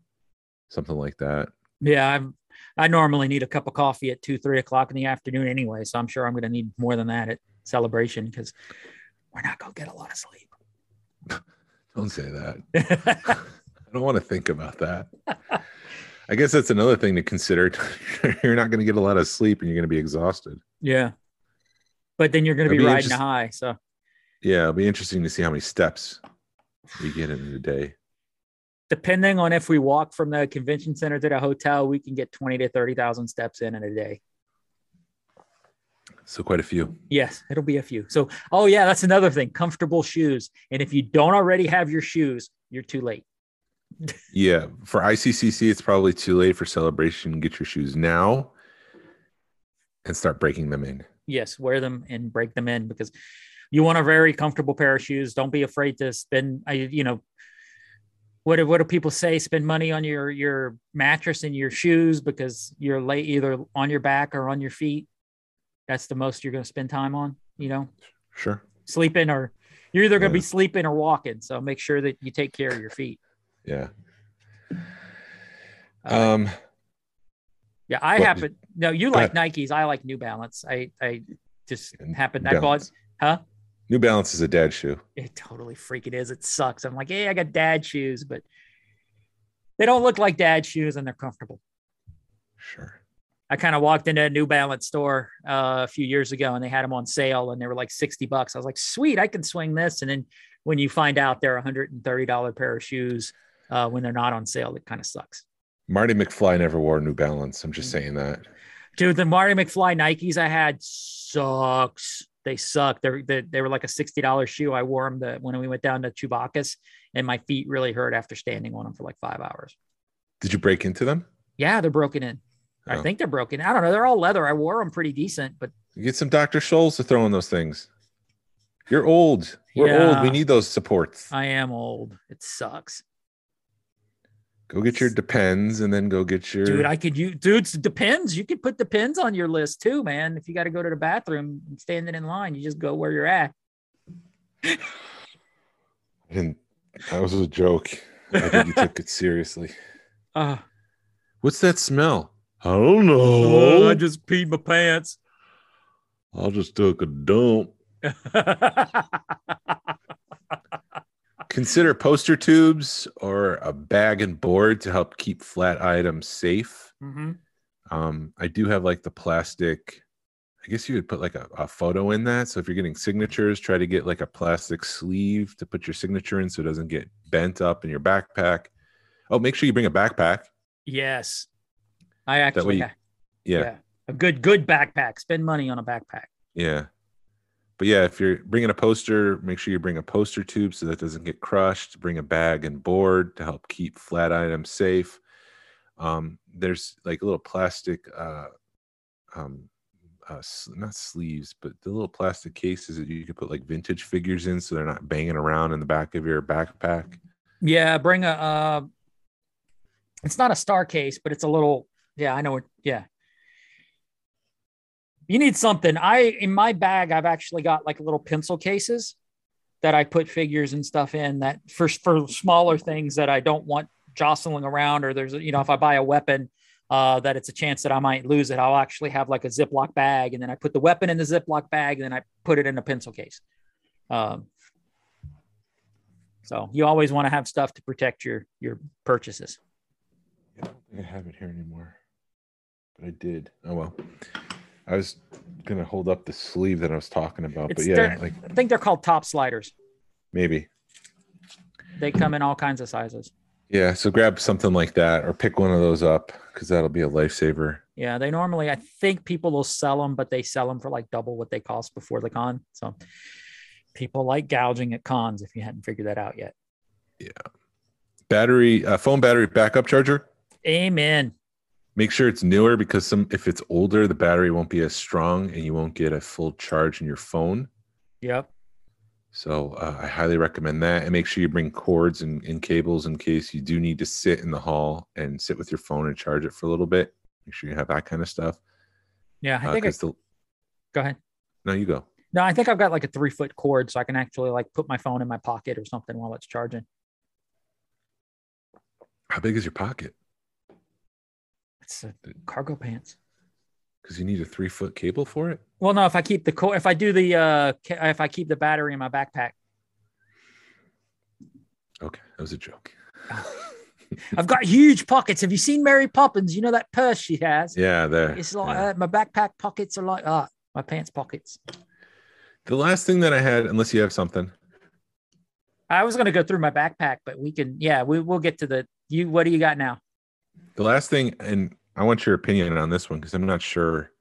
something like that Yeah. I'm, I normally need a cup of coffee at two, three o'clock in the afternoon anyway. So I'm sure I'm going to need more than that at celebration because we're not going to get a lot of sleep. don't say that i don't want to think about that i guess that's another thing to consider you're not going to get a lot of sleep and you're going to be exhausted yeah. But then you're going to be be riding a interest- high. So yeah it'll be interesting to see how many steps you get in a day depending on if we walk from the convention center to the hotel, we can get 20 to 30,000 steps in in a day. So quite a few Yes, it'll be a few. So, oh yeah, that's another thing. Comfortable shoes. And if you don't already have your shoes, you're too late. Yeah, for ICCC, it's probably too late for celebration. Get your shoes now and start breaking them in. Yes, wear them and break them in because you want a very comfortable pair of shoes. Don't be afraid to spend. I, you know, what do, what do people say? Spend money on your your mattress and your shoes because you're late either on your back or on your feet. That's the most you're going to spend time on. You know, Sure. sleeping or you're either going to be sleeping or walking. So make sure that you take care of your feet. Yeah. Uh, Um, Yeah, I What- happen. No, you like Nikes. I like New Balance. I I just happened. New I bought, Balance. huh? New Balance is a dad shoe. It totally freaking is. It sucks. I'm like, hey, I got dad shoes, but they don't look like dad shoes and they're comfortable. Sure. I kind of walked into a New Balance store uh, a few years ago and they had them on sale and they were like 60 bucks. I was like, sweet, I can swing this. And then when you find out they're a $130 pair of shoes uh, when they're not on sale, it kind of sucks. Marty McFly never wore New Balance. I'm just saying that. Dude, the Marty McFly Nikes I had sucks. They suck. They're, they, they were like a $60 shoe. I wore them the, when we went down to Chewbacca's and my feet really hurt after standing on them for like five hours. Did you break into them? Yeah, they're broken in. I Oh. think they're broken. I don't know. They're all leather. I wore them pretty decent, but You get some Dr. Scholl's to throw in those things. You're old. We're old. We need those supports. I am old. It sucks. Go get your Depends and then go get your. Dude, I could you dudes depends. You could put depends on your list too, man. If you got to go to the bathroom and standing in line, you just go where you're at. I didn't. That was a joke. I think you took it seriously. Uh, What's that smell? I don't oh, know. I just peed my pants. I'll just took a dump. Consider poster tubes or a bag and board to help keep flat items safe. Mhm. Um, I do have like the plastic. I guess you would put like a, a photo in that. So if you're getting signatures, try to get like a plastic sleeve to put your signature in so it doesn't get bent up in your backpack. Oh, make sure you bring a backpack. Yes. I actually you- ha- Yeah. a good good backpack. Spend money on a backpack. Yeah. But yeah, if you're bringing a poster, make sure you bring a poster tube so that doesn't get crushed. Bring a bag and board to help keep flat items safe. Um, there's like a little plastic uh, um, uh, not sleeves, but the little plastic cases that you could put like vintage figures in, so they're not banging around in the back of your backpack. Yeah, bring a. Uh, it's not a star case, but it's a little. Yeah, I know what. Yeah, you need something. I in my bag, I've actually got like little pencil cases that I put figures and stuff in. That for for smaller things that I don't want jostling around, or there's you know if I buy a weapon. Uh, that it's a chance that I might lose it. I'll actually have like a Ziploc bag, and then I put the weapon in the Ziploc bag, and then I put it in a pencil case. Um, so you always want to have stuff to protect your your purchases. Yeah, I don't think I have it here anymore, I did. Oh well. I was gonna hold up the sleeve that I was talking about, It's but yeah, like I think they're called top sliders. maybe. They come in all kinds of sizes. Yeah, so grab something like that or pick one of those up because that'll be a lifesaver. Yeah, they normally I think people will sell them, but they sell them for like double what they cost before the con. So people like gouging at cons if you hadn't figured that out yet. Yeah. Battery, uh, phone battery backup charger. Amen. Make sure it's newer because some if it's older, the battery won't be as strong and you won't get a full charge in your phone. Yep. So uh, I highly recommend that. And make sure you bring cords and, and cables in case you do need to sit in the hall and sit with your phone and charge it for a little bit. Make sure you have that kind of stuff. Yeah, I Uh, think I, 'cause the, go ahead. no, you go. No, I think I've got like a three foot cord so I can actually like put my phone in my pocket or something while it's charging. How big is your pocket? It's uh, cargo pants. Because you need a three foot cable for it. Well, no, if I keep the cord, if I do the, uh, if I keep the battery in my backpack, Okay, that was a joke. I've got huge pockets. Have you seen Mary Poppins? You know that purse she has? Yeah, there. It's like yeah. uh, my backpack pockets are like that. My pants pockets. The last thing that I had, unless you have something, I was gonna go through my backpack, but we can. Yeah, we we'll get to the. You. What do you got now? the last thing, and I want your opinion on this one because I'm not sure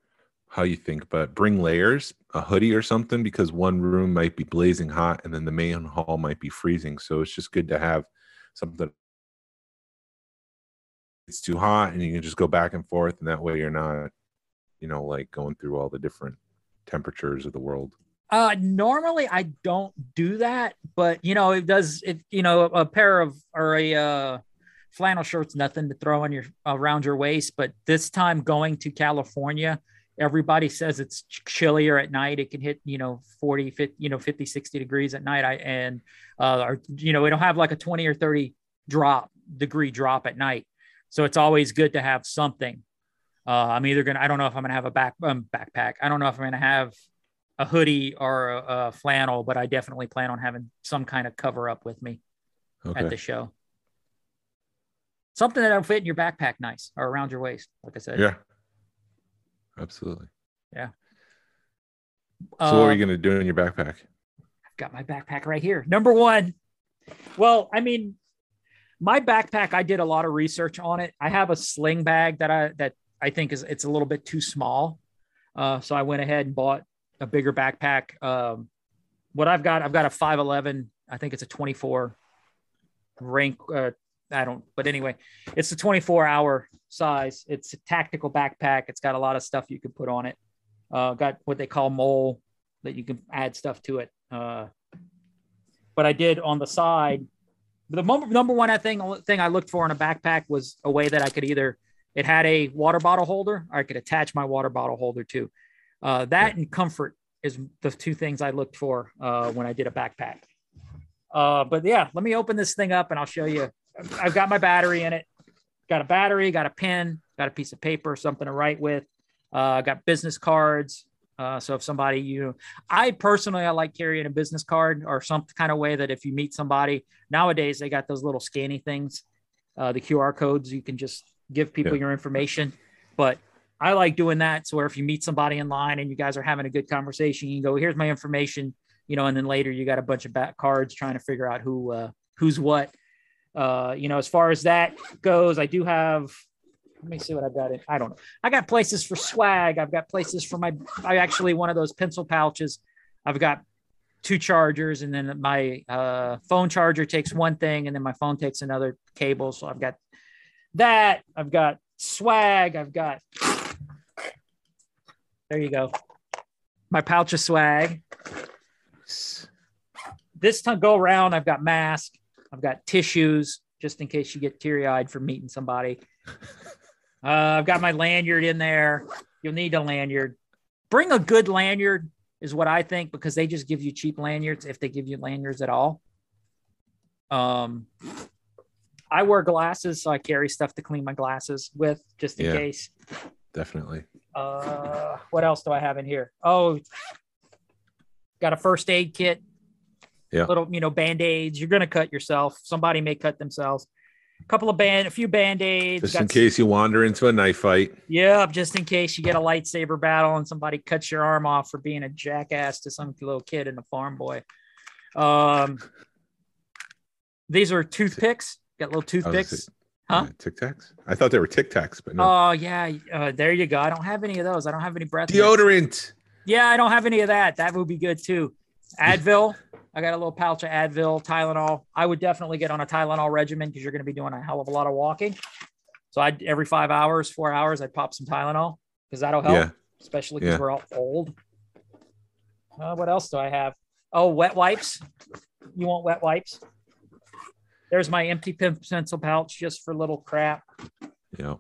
how you think, but bring layers, a hoodie or something, because one room might be blazing hot and then the main hall might be freezing. So it's just good to have something. It's too hot, and you can just go back and forth, and that way you're not, you know, like going through all the different temperatures of the world. Uh, normally I don't do that, but you know it does. It you know a pair of or a uh, flannel shirt's nothing to throw on your around your waist, but this time going to California, everybody says it's chillier at night. It can hit you know 40, 50, you know 50, 60 degrees at night. I and uh, or you know we don't have like a twenty or thirty drop degree drop at night, so it's always good to have something. Uh, I'm either gonna I don't know if I'm gonna have a back um, backpack. I don't know if I'm gonna have a hoodie or a, a flannel, but I definitely plan on having some kind of cover up with me Okay. at the show. Something that'll fit in your backpack nice or around your waist, like I said. Yeah. Absolutely. Yeah. So what are you gonna do in your backpack? I've got my backpack right here. Number one. Well, I mean, my backpack, I did a lot of research on it. I have a sling bag that I that I think is it's a little bit too small. Uh, so I went ahead and bought a bigger backpack. Um, what I've got, I've got a 511. I think it's a 24 rank. Uh, I don't, but anyway, it's a 24 hour size. It's a tactical backpack. It's got a lot of stuff you can put on it. Uh, got what they call MOLLE that you can add stuff to it. Uh, but I did on the side. The number one thing thing I looked for in a backpack was a way that I could either it had a water bottle holder or I could attach my water bottle holder to. Uh, that and comfort is the two things I looked for uh, when I did a backpack. Uh, but yeah, let me open this thing up and I'll show you. I've got my battery in it. Got a battery, got a pen, got a piece of paper, something to write with. Uh, got business cards. Uh, so if somebody you, I personally I like carrying a business card or some kind of way that if you meet somebody nowadays they got those little scanny things, uh, the QR codes you can just give people Yeah. your information. But I like doing that. So where if you meet somebody in line and you guys are having a good conversation, you can go, here's my information, you know, and then later you got a bunch of back cards trying to figure out who uh, who's what. Uh, you know, as far as that goes, I do have. Let me see what I've got. In, I don't know. I got places for swag. I've got places for my. I actually one of those pencil pouches. I've got two chargers, and then my uh, phone charger takes one thing, and then my phone takes another cable. So I've got that. I've got swag. I've got There you go. My pouch of swag. This time go around, I've got mask, I've got tissues just in case you get teary eyed from meeting somebody. Uh, I've got my lanyard in there. You'll need a lanyard. Bring a good lanyard, is what I think, because they just give you cheap lanyards if they give you lanyards at all. Um, I wear glasses, so I carry stuff to clean my glasses with just in Yeah. case. Definitely. Uh, what else do I have in here? Oh, got a first aid kit. Yeah. Little, you know, band aids. You're gonna cut yourself. Somebody may cut themselves. A couple of band, a few band aids. Just in case you wander into a knife fight. Yeah, just in case you get a lightsaber battle and somebody cuts your arm off for being a jackass to some little kid and a farm boy. Um, these are toothpicks. Got little I was gonna toothpicks. Huh? uh, Tic Tacs? I thought they were Tic Tacs, but no. Oh yeah, uh, there you go. I don't have any of those. I don't have any breath. Deodorant. Yeah, I don't have any of that. That would be good too. Advil. I got a little pouch of Advil, Tylenol. I would definitely get on a Tylenol regimen because you're going to be doing a hell of a lot of walking. So I every five hours, four hours, I'd pop some Tylenol because that'll help, Yeah. especially because Yeah. we're all old. Uh, what else do I have? Oh, wet wipes. You want wet wipes? There's my empty pen- pencil pouch just for little crap. Yeah.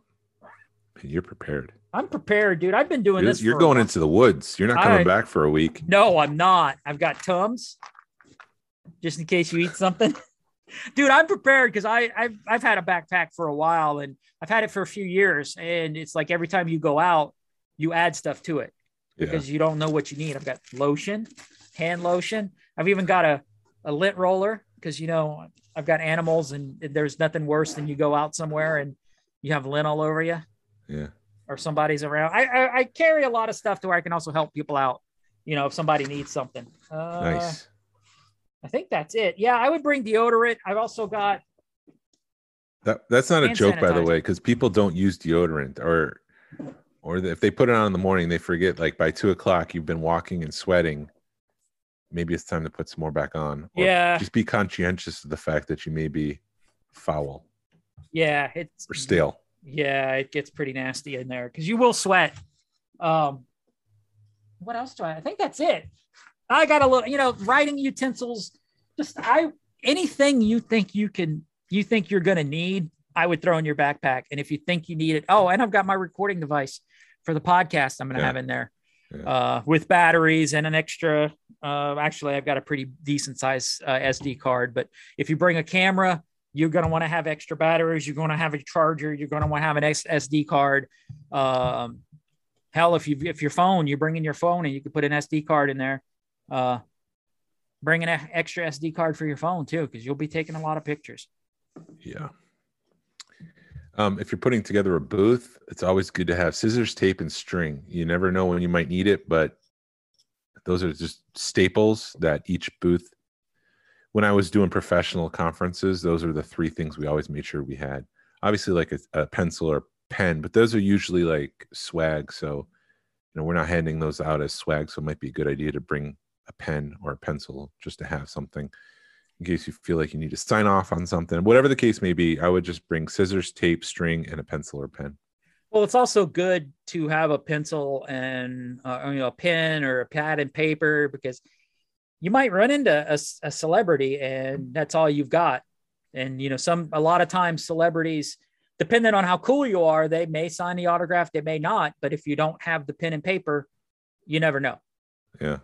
You're prepared. I'm prepared, dude. I've been doing You're, this. you're going into the woods. You're not coming I- back for a week. No, I'm not. I've got Tums, just in case you eat something. Dude, I'm prepared because I I've I've had a backpack for a while and I've had it for a few years. And it's like every time you go out, you add stuff to it Yeah. because you don't know what you need. I've got lotion, hand lotion. I've even got a, a lint roller because you know I've got animals and there's nothing worse than you go out somewhere and you have lint all over you Yeah. or somebody's around. I, I I carry a lot of stuff to where I can also help people out. You know, if somebody needs something. Uh, Nice. I think that's it. Yeah, I would bring deodorant. I've also got. That that's not a joke, by the way, because people don't use deodorant, or or if they put it on in the morning, they forget. Like by two o'clock, you've been walking and sweating. Maybe it's time to put some more back on. Or Yeah. Just be conscientious of the fact that you may be foul Yeah, it's or stale. Yeah, it gets pretty nasty in there because you will sweat. Um, what else do I? I think that's it. I got a little, you know, writing utensils. Just I anything you think you can, you think you're gonna need, I would throw in your backpack. And if you think you need it, oh, and I've got my recording device for the podcast. I'm gonna Yeah. have in there Yeah. uh, with batteries and an extra. Uh, actually, I've got a pretty decent size uh, SD card. But if you bring a camera, you're going to want to have extra batteries. You're going to have a charger. You're going to want to have an SD card. Um, hell, if you if your phone, you bring in your phone and you can put an SD card in there. Uh, bring an extra SD card for your phone too, because you'll be taking a lot of pictures. Yeah. Um, if you're putting together a booth, it's always good to have scissors, tape, and string. You never know when you might need it, but those are just staples that each booth. When I was doing professional conferences, those are the three things we always made sure we had. Obviously, like a, a pencil or pen, but those are usually like swag. So, you know, we're not handing those out as swag. So, it might be a good idea to bring a pen or a pencil just to have something in case you feel like you need to sign off on something. Whatever the case may be, I would just bring scissors, tape, string, and a pencil or pen. Well, it's also good to have a pencil and uh, you know a pen or a pad and paper because you might run into a celebrity and that's all you've got. And you know, some a lot of times celebrities, depending on how cool you are, they may sign the autograph, they may not. But if you don't have the pen and paper, you never know. Yeah.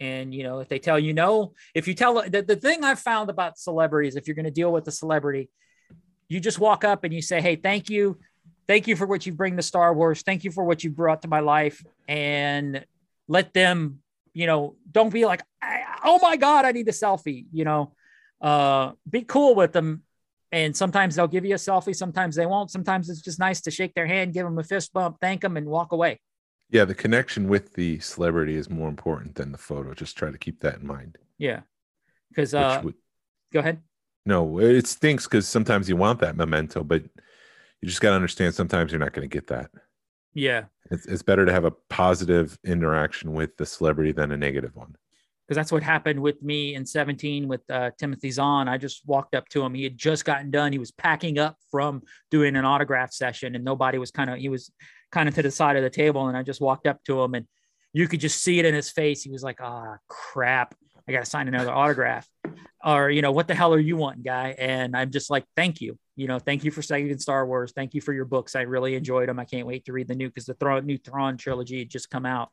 And you know, if they tell you no, if you tell the, the thing I've found about celebrities, if you're going to deal with a celebrity, you just walk up and you say, Hey, thank you. Thank you for what you bring to Star Wars. Thank you for what you brought to my life. And let them, you know, don't be like, oh my God, I need a selfie, you know, uh, be cool with them. And sometimes they'll give you a selfie. Sometimes they won't. Sometimes it's just nice to shake their hand, give them a fist bump, thank them and walk away. Yeah. The connection with the celebrity is more important than the photo. Just try to keep that in mind. Yeah. Cause, uh, would, go ahead. no, it stinks because sometimes you want that memento, but you just got to understand sometimes you're not going to get that. Yeah. It's, it's better to have a positive interaction with the celebrity than a negative one. Because that's what happened with me in 17 with uh, Timothy Zahn. I just walked up to him. He had just gotten done. He was packing up from doing an autograph session, and nobody was kind of he was kind of to the side of the table. And I just walked up to him, and you could just see it in his face. He was like, "Ah, crap, I got to sign another autograph," or you know, "What the hell are you wanting, guy?" And I'm just like, "Thank you, you know, thank you for saving Star Wars. Thank you for your books. I really enjoyed them. I can't wait to read the new because the new Thrawn trilogy had just come out.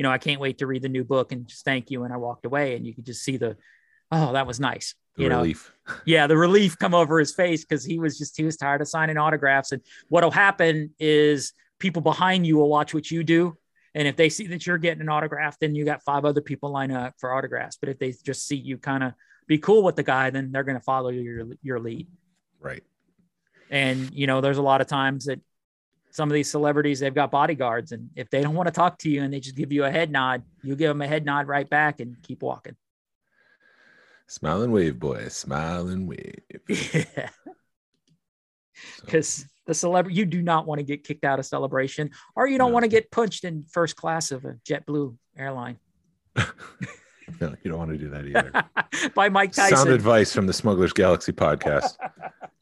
You know, I can't wait to read the new book and just thank you." And I walked away, and you could just see the, oh, that was nice. The you know, yeah, the relief come over his face because he was just he was tired of signing autographs. And what'll happen is people behind you will watch what you do. And if they see that you're getting an autograph, then you got five other people line up for autographs. But if they just see you kind of be cool with the guy, then they're going to follow your your lead. Right. And you know, there's a lot of times that some of these celebrities they've got bodyguards, and if they don't want to talk to you and they just give you a head nod, you give them a head nod right back and keep walking. Smile and wave, boy. Smile and wave. Yeah. So, because the celebrity you do not want to get kicked out of celebration or you don't No. want to get punched in first class of a JetBlue airline no, you don't want to do that either. by Mike Tyson. Sound advice from the Smugglers Galaxy podcast.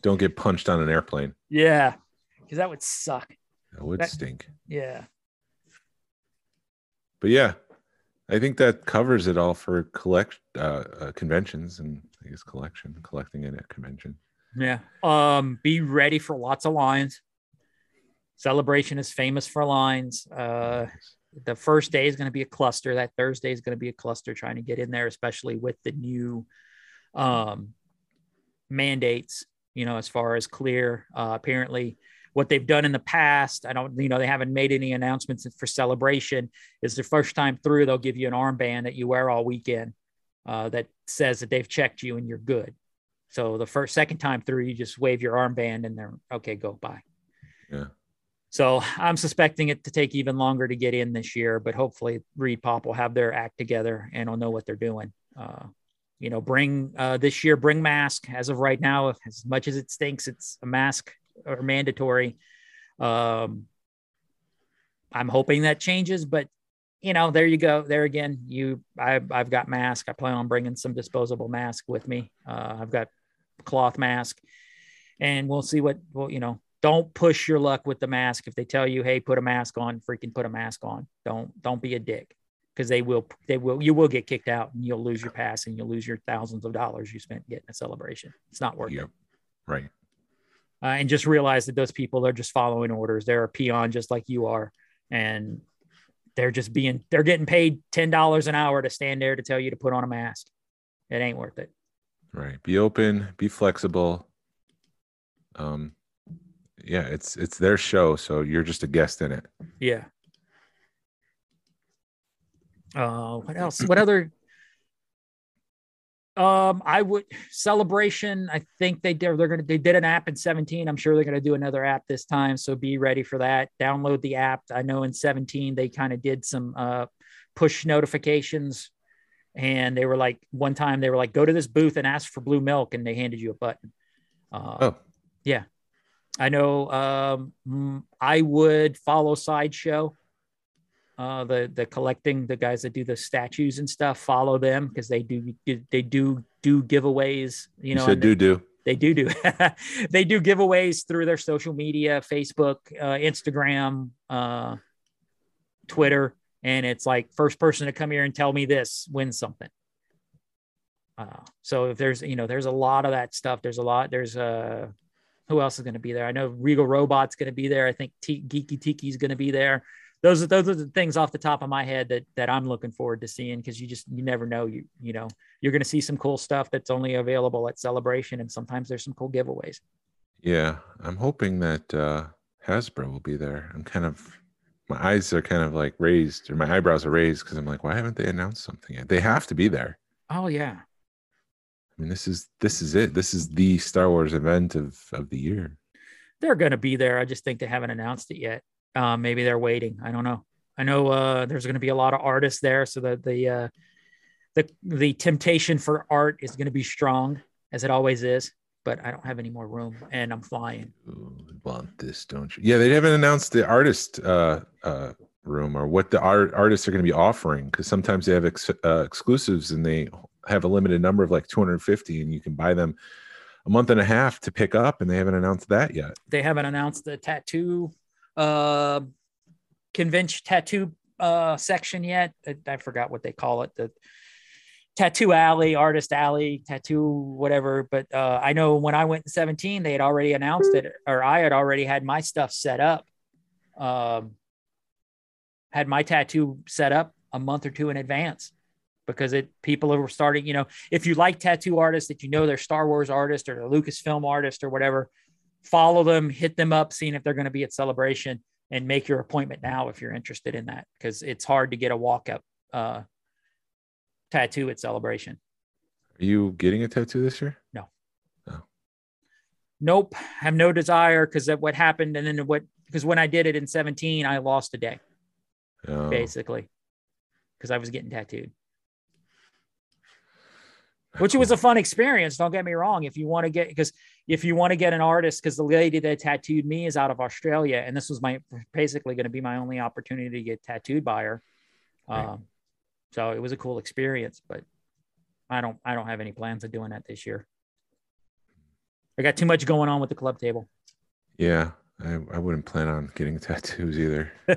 Don't get punched on an airplane. yeah, because that would suck. That would That- stink. Yeah, But yeah, I think that covers it all for collect uh, uh, conventions and I guess collection, collecting it at convention. yeah. Um, be ready for lots of lines. Celebration is famous for lines. Uh, the first day is going to be a cluster. That Thursday is going to be a cluster trying to get in there, especially with the new um, mandates, you know, as far as clear. Uh, apparently, what they've done in the past, I don't, you know, they haven't made any announcements for celebration. Is the first time through, they'll give you an armband that you wear all weekend uh, that says that they've checked you and you're good. So the first, second time through, you just wave your armband and they're okay, go bye. Yeah. So I'm suspecting it to take even longer to get in this year, but hopefully ReedPop will have their act together and will know what they're doing. Uh, you know, bring uh, this year, bring mask. As of right now, as much as it stinks, it's a mask or mandatory. Um, I'm hoping that changes, but you know, there you go. There again, you, I, I've got mask. I plan on bringing some disposable mask with me. Uh, I've got cloth mask, and we'll see what. Well, you know, don't push your luck with the mask. If they tell you, "Hey, put a mask on," freaking put a mask on. Don't don't be a dick because they will they will you will get kicked out and you'll lose your pass and you'll lose your thousands of dollars you spent getting a celebration. It's not worth Yep. it. Right. Uh, and just realize that those people are just following orders. They're a peon just like you are, and they're just being they're getting paid ten dollars an hour to stand there to tell you to put on a mask. It ain't worth it. Right. Be open, be flexible. Um yeah, it's it's their show, so you're just a guest in it. Yeah. Uh, what else? What other? Um, I would celebration. I think they did. They're gonna. They did an app in 17. I'm sure they're gonna do another app this time. So be ready for that. Download the app. I know in 17 they kind of did some uh, push notifications, and they were like one time they were like, go to this booth and ask for blue milk, and they handed you a button. Uh, Oh, I know um, I would follow Sideshow. Uh, the the collecting the guys that do the statues and stuff follow them because they do they do do giveaways you you, know said and do do. they do do they do giveaways through their social media facebook uh, instagram uh, twitter and it's like first person to come here and tell me this wins something. Uh, so if there's you know there's a lot of that stuff. There's a lot there's uh who else is going to be there? I know regal robot's going to be there. I think T- geeky tiki's going to be there those are those are the things off the top of my head that that i'm looking forward to seeing because you just you never know you you know you're going to see some cool stuff that's only available at celebration and sometimes there's some cool giveaways Yeah, I'm hoping that uh Hasbro will be there. I'm kind of my eyes are kind of like raised or my eyebrows are raised because I'm like, why haven't they announced something yet? They have to be there. oh yeah I mean, this is this is it. This is the Star Wars event of of the year. they're going to be there i just think they haven't announced it yet uh, maybe they're waiting i don't know i know uh, there's going to be a lot of artists there so that the uh, the the temptation for art is going to be strong as it always is but i don't have any more room and i'm flying Ooh, want this, don't you? Yeah, they haven't announced the artist uh, uh, room or what the art artists are going to be offering because sometimes they have ex- uh, exclusives and they have a limited number of like 250 and you can buy them a month and a half to pick up and they haven't announced that yet. they haven't announced the tattoo uh convention tattoo uh, section yet. I, I forgot what they call it. The tattoo alley, artist alley, tattoo, whatever. But uh, I know when I went in 17, they had already announced it, or I had already had my stuff set up. Um, had my tattoo set up a month or two in advance because it people were starting, you know, if you like tattoo artists that you know they're Star Wars artist or the Lucasfilm artist or whatever, follow them, hit them up, seeing if they're going to be at celebration and make your appointment now if you're interested in that because it's hard to get a walk up uh, tattoo at celebration. Are you getting a tattoo this year? No. No. Nope, have no desire because of what happened and then what because when I did it in 17, I lost a day Oh, basically because I was getting tattooed. Which was a fun experience. Don't get me wrong. If you want to get, because if you want to get an artist, because the lady that tattooed me is out of Australia, and this was my basically going to be my only opportunity to get tattooed by her. Right. Um, so it was a cool experience, but I don't, I don't have any plans of doing that this year. I got too much going on with the club table. Yeah, I, I wouldn't plan on getting tattoos either. I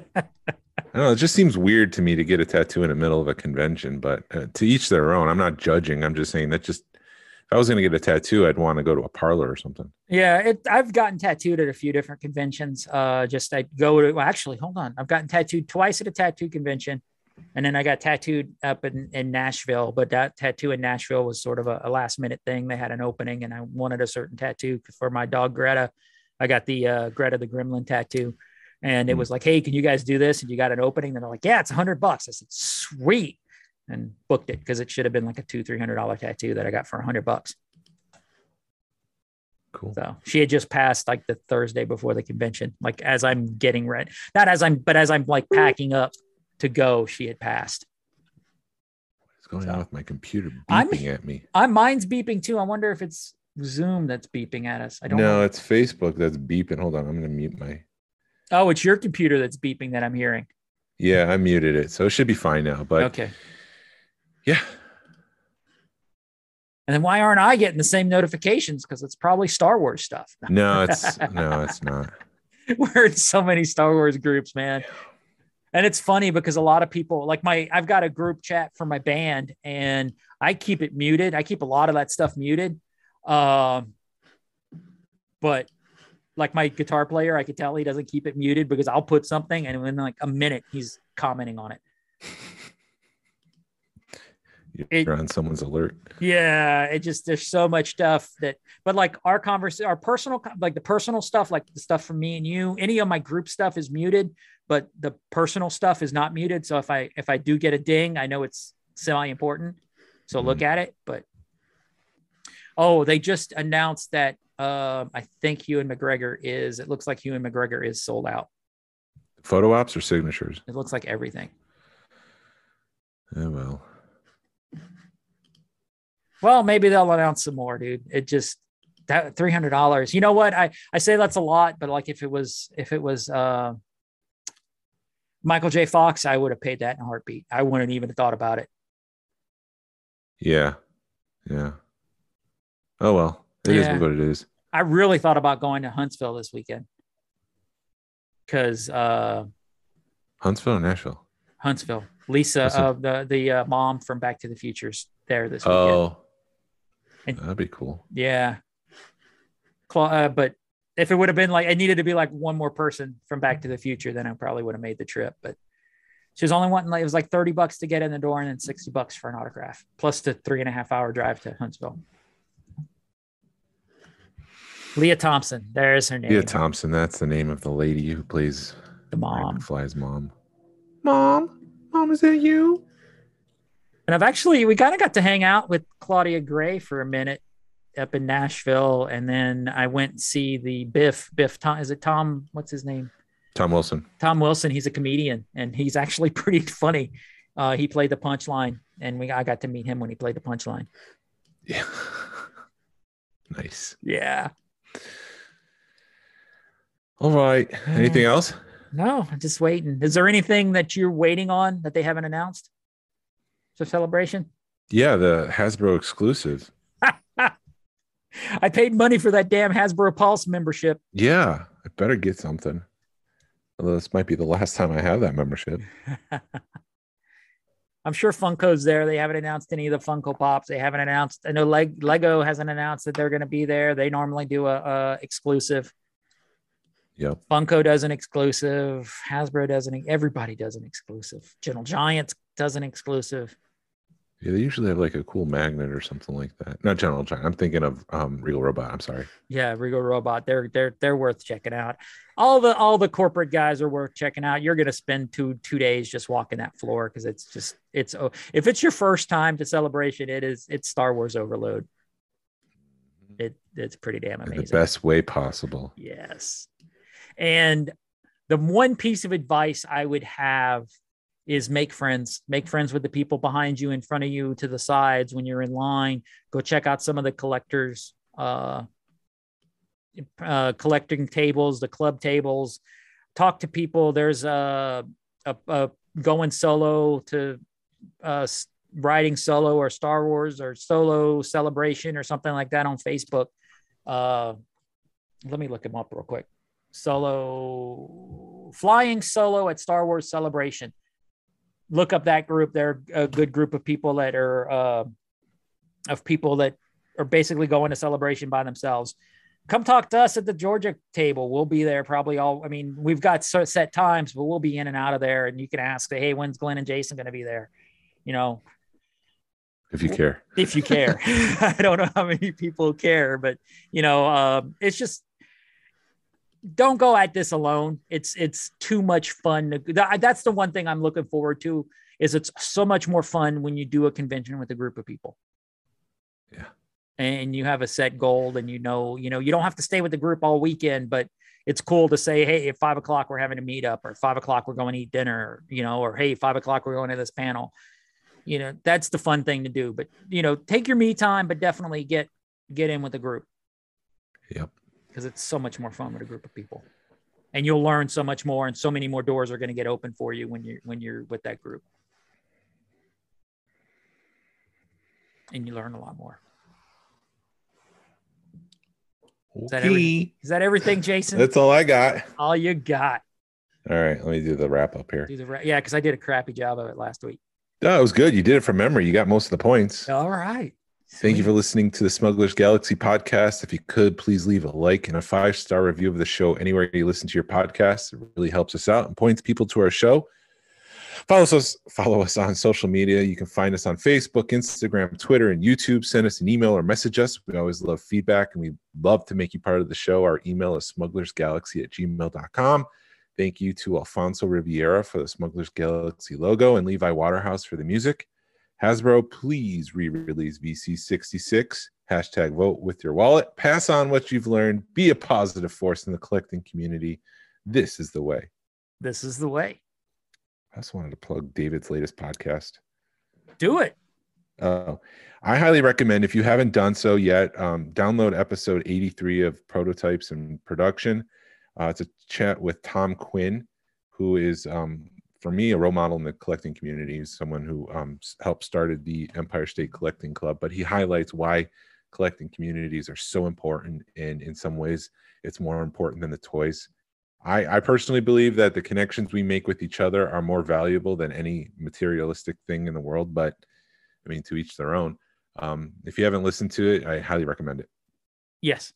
don't know. It just seems weird to me to get a tattoo in the middle of a convention, but uh, to each their own. I'm not judging. I'm just saying that just I was going to get a tattoo, I'd want to go to a parlor or something. Yeah, it, I've gotten tattooed at a few different conventions. Uh, just I go to well, actually, hold on, I've gotten tattooed twice at a tattoo convention, and then I got tattooed up in, in Nashville. But that tattoo in Nashville was sort of a, a last minute thing. They had an opening, and I wanted a certain tattoo for my dog Greta. I got the uh, Greta the Gremlin tattoo, and it Hmm. was like, "Hey, can you guys do this?" And you got an opening. And they're like, "Yeah, it's a hundred bucks." I said, "Sweet," and booked it because it should have been like a two three hundred dollar tattoo that I got for a hundred bucks. Cool. So she had just passed like the Thursday before the convention. Like as I'm getting ready, not as I'm, but as I'm like packing up to go, she had passed. What's going So- on with my computer I'm- beeping at me? I mine's beeping too. I wonder if it's Zoom that's beeping at us. I don't No, know. it's Facebook that's beeping. Hold on, I'm going to mute my. Oh, it's your computer that's beeping that I'm hearing. Yeah, I muted it, so it should be fine now. But okay. Yeah, And then why aren't I getting the same notifications? Because it's probably Star Wars stuff. no, it's no, it's not. We're in so many Star Wars groups, man. And it's funny because a lot of people like my I've got a group chat for my band and I keep it muted. I keep a lot of that stuff muted. Um but like my guitar player, I could tell he doesn't keep it muted because I'll put something and in like a minute he's commenting on it. You're It- on someone's alert. Yeah, it just there's so much stuff that, but like our conversation, our personal, like the personal stuff, like the stuff from me and you, any of my group stuff is muted, but the personal stuff is not muted. So if I if I do get a ding, I know it's semi important. So look at it. But oh, they just announced that um, I think Ewan McGregor is. It looks like Ewan McGregor is sold out. Photo ops or signatures? It looks like everything. Oh well. Well, maybe they'll announce some more, dude. It just that three hundred dollars. You know what? I I say that's a lot, but like if it was if it was uh, Michael J. Fox, I would have paid that in a heartbeat. I wouldn't even have thought about it. Yeah, yeah. Oh well, it is Yeah. what it is. I really thought about going to Huntsville this weekend because uh, Huntsville or Nashville? Huntsville, Lisa, Listen. uh, the the uh, mom from Back to the Future's there this weekend. Oh, And- that'd be cool. Yeah. Uh, but if it would have been like, it needed to be like one more person from Back to the Future, then I probably would have made the trip. But she was only wanting like, it was like 30 bucks to get in the door and then 60 bucks for an autograph, plus the three and a half hour drive to Huntsville. Lea Thompson. There's her name. Lea Thompson. That's the name of the lady who plays the mom. Fly's mom. Mom, mom, is that you? And I've actually, we kind of got to hang out with Claudia Gray for a minute up in Nashville. And then I went and see the Biff, Biff, Tom, is it Tom? What's his name? Tom Wilson. Tom Wilson, he's a comedian and he's actually pretty funny. Uh, he played the punchline, and we I got to meet him when he played the punchline. Yeah. nice. Yeah. All right. Anything else? No, I'm just waiting. Is there anything that you're waiting on that they haven't announced? Celebration. Yeah, the Hasbro exclusive. I paid money for that damn Hasbro Pulse membership. Yeah, I better get something. Although this might be the last time I have that membership. I'm sure Funko's there. They haven't announced any of the Funko Pops. They haven't announced. I know Leg- Lego hasn't announced that they're going to be there. They normally do a, a exclusive. Yeah. Funko does an exclusive. Hasbro does an. Everybody does an exclusive. Gentle Giants does an exclusive. Yeah, they usually have like a cool magnet or something like that. Not General Giant. I'm thinking of um, Regal Robot. I'm sorry. Yeah, Regal Robot. They're they're they're worth checking out. All the all the corporate guys are worth checking out. You're gonna spend two two days just walking that floor because it's just it's oh if it's your first time to celebration, it is it's Star Wars overload. It it's pretty damn In amazing. the best way possible. Yes. And the one piece of advice I would have is make friends. Make friends with the people behind you, in front of you, to the sides when you're in line. Go check out some of the collectors, uh, uh, collecting tables, the club tables. Talk to people. There's a, a, a going solo to uh, riding solo or Star Wars or solo celebration or something like that on Facebook. Uh, let me look him up real quick. Solo flying solo at Star Wars Celebration. Look up that group. They're a good group of people that are uh, of people that are basically going to celebration by themselves. Come talk to us at the Georgia table. We'll be there probably all. I mean, we've got set set times, but we'll be in and out of there. And you can ask, hey, when's Glen and Jason going to be there? You know, If you care. if you care. I don't know how many people care, but you know, um, it's just don't go at this alone. It's it's too much fun. That's the one thing I'm looking forward to. Is it's so much more fun when you do a convention with a group of people. Yeah. And you have a set goal, and you know, you know, you don't have to stay with the group all weekend, but it's cool to say, hey, at five o'clock we're having a meetup, or five o'clock we're going to eat dinner, you know, or hey, five o'clock we're going to this panel you know that's the fun thing to do but you know take your me time but definitely get get in with the group Yep. Because it's so much more fun with a group of people and you'll learn so much more and so many more doors are going to get open for you when you're when you're with that group and you learn a lot more that everything? is that everything jason That's all I got. all you got All right, let me do the wrap up here. do the ra- yeah because i did a crappy job of it last week No, it was good. You did it from memory. You got most of the points. all right Thank you for listening to the Smugglers Galaxy podcast. If you could, please leave a like and a five star review of the show anywhere you listen to your podcast. It really helps us out and points people to our show. Follow us, follow us on social media. You can find us on Facebook, Instagram, Twitter, and YouTube. Send us an email or message us. We always love feedback and we love to make you part of the show. Our email is smugglersgalaxy at gmail.com. Thank you to Alfonso Riviera for the Smugglers Galaxy logo and Levi Waterhouse for the music. Hasbro, please re-release VC66. Hashtag vote with your wallet. Pass on what you've learned. Be a positive force in the collecting community. This is the way. this is the way I just wanted to plug David's latest podcast. do it Uh, I highly recommend if you haven't done so yet, um, download episode 83 of Prototypes and Production. Uh, it's a chat with Tom Quinn, who is, um, for me, a role model in the collecting community. He's someone who um, helped started the Empire State Collecting Club, but he highlights why collecting communities are so important. And in some ways, it's more important than the toys. I, I personally believe that the connections we make with each other are more valuable than any materialistic thing in the world. But I mean, to each their own. Um, if you haven't listened to it, I highly recommend it. Yes,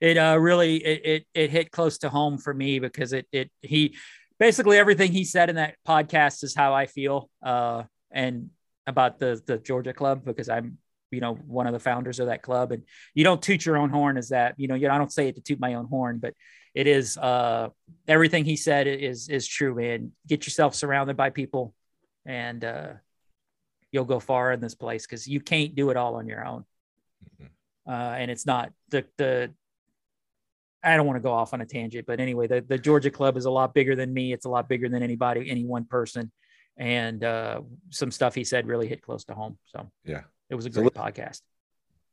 it uh, really it, it it hit close to home for me because it it he basically everything he said in that podcast is how I feel uh, and about the the Georgia club because I'm you know one of the founders of that club. And you don't toot your own horn is that you know you know, I don't say it to toot my own horn but it is uh, everything he said is is true man. Get yourself surrounded by people and uh, you'll go far in this place because you can't do it all on your own. Uh, and it's not the the. I don't want to go off on a tangent, but anyway, the, the Georgia club is a lot bigger than me. It's a lot bigger than anybody, any one person, and uh, some stuff he said really hit close to home. So Yeah, it was a great podcast.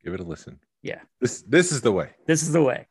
give it a listen. Yeah. This this is the way. This is the way.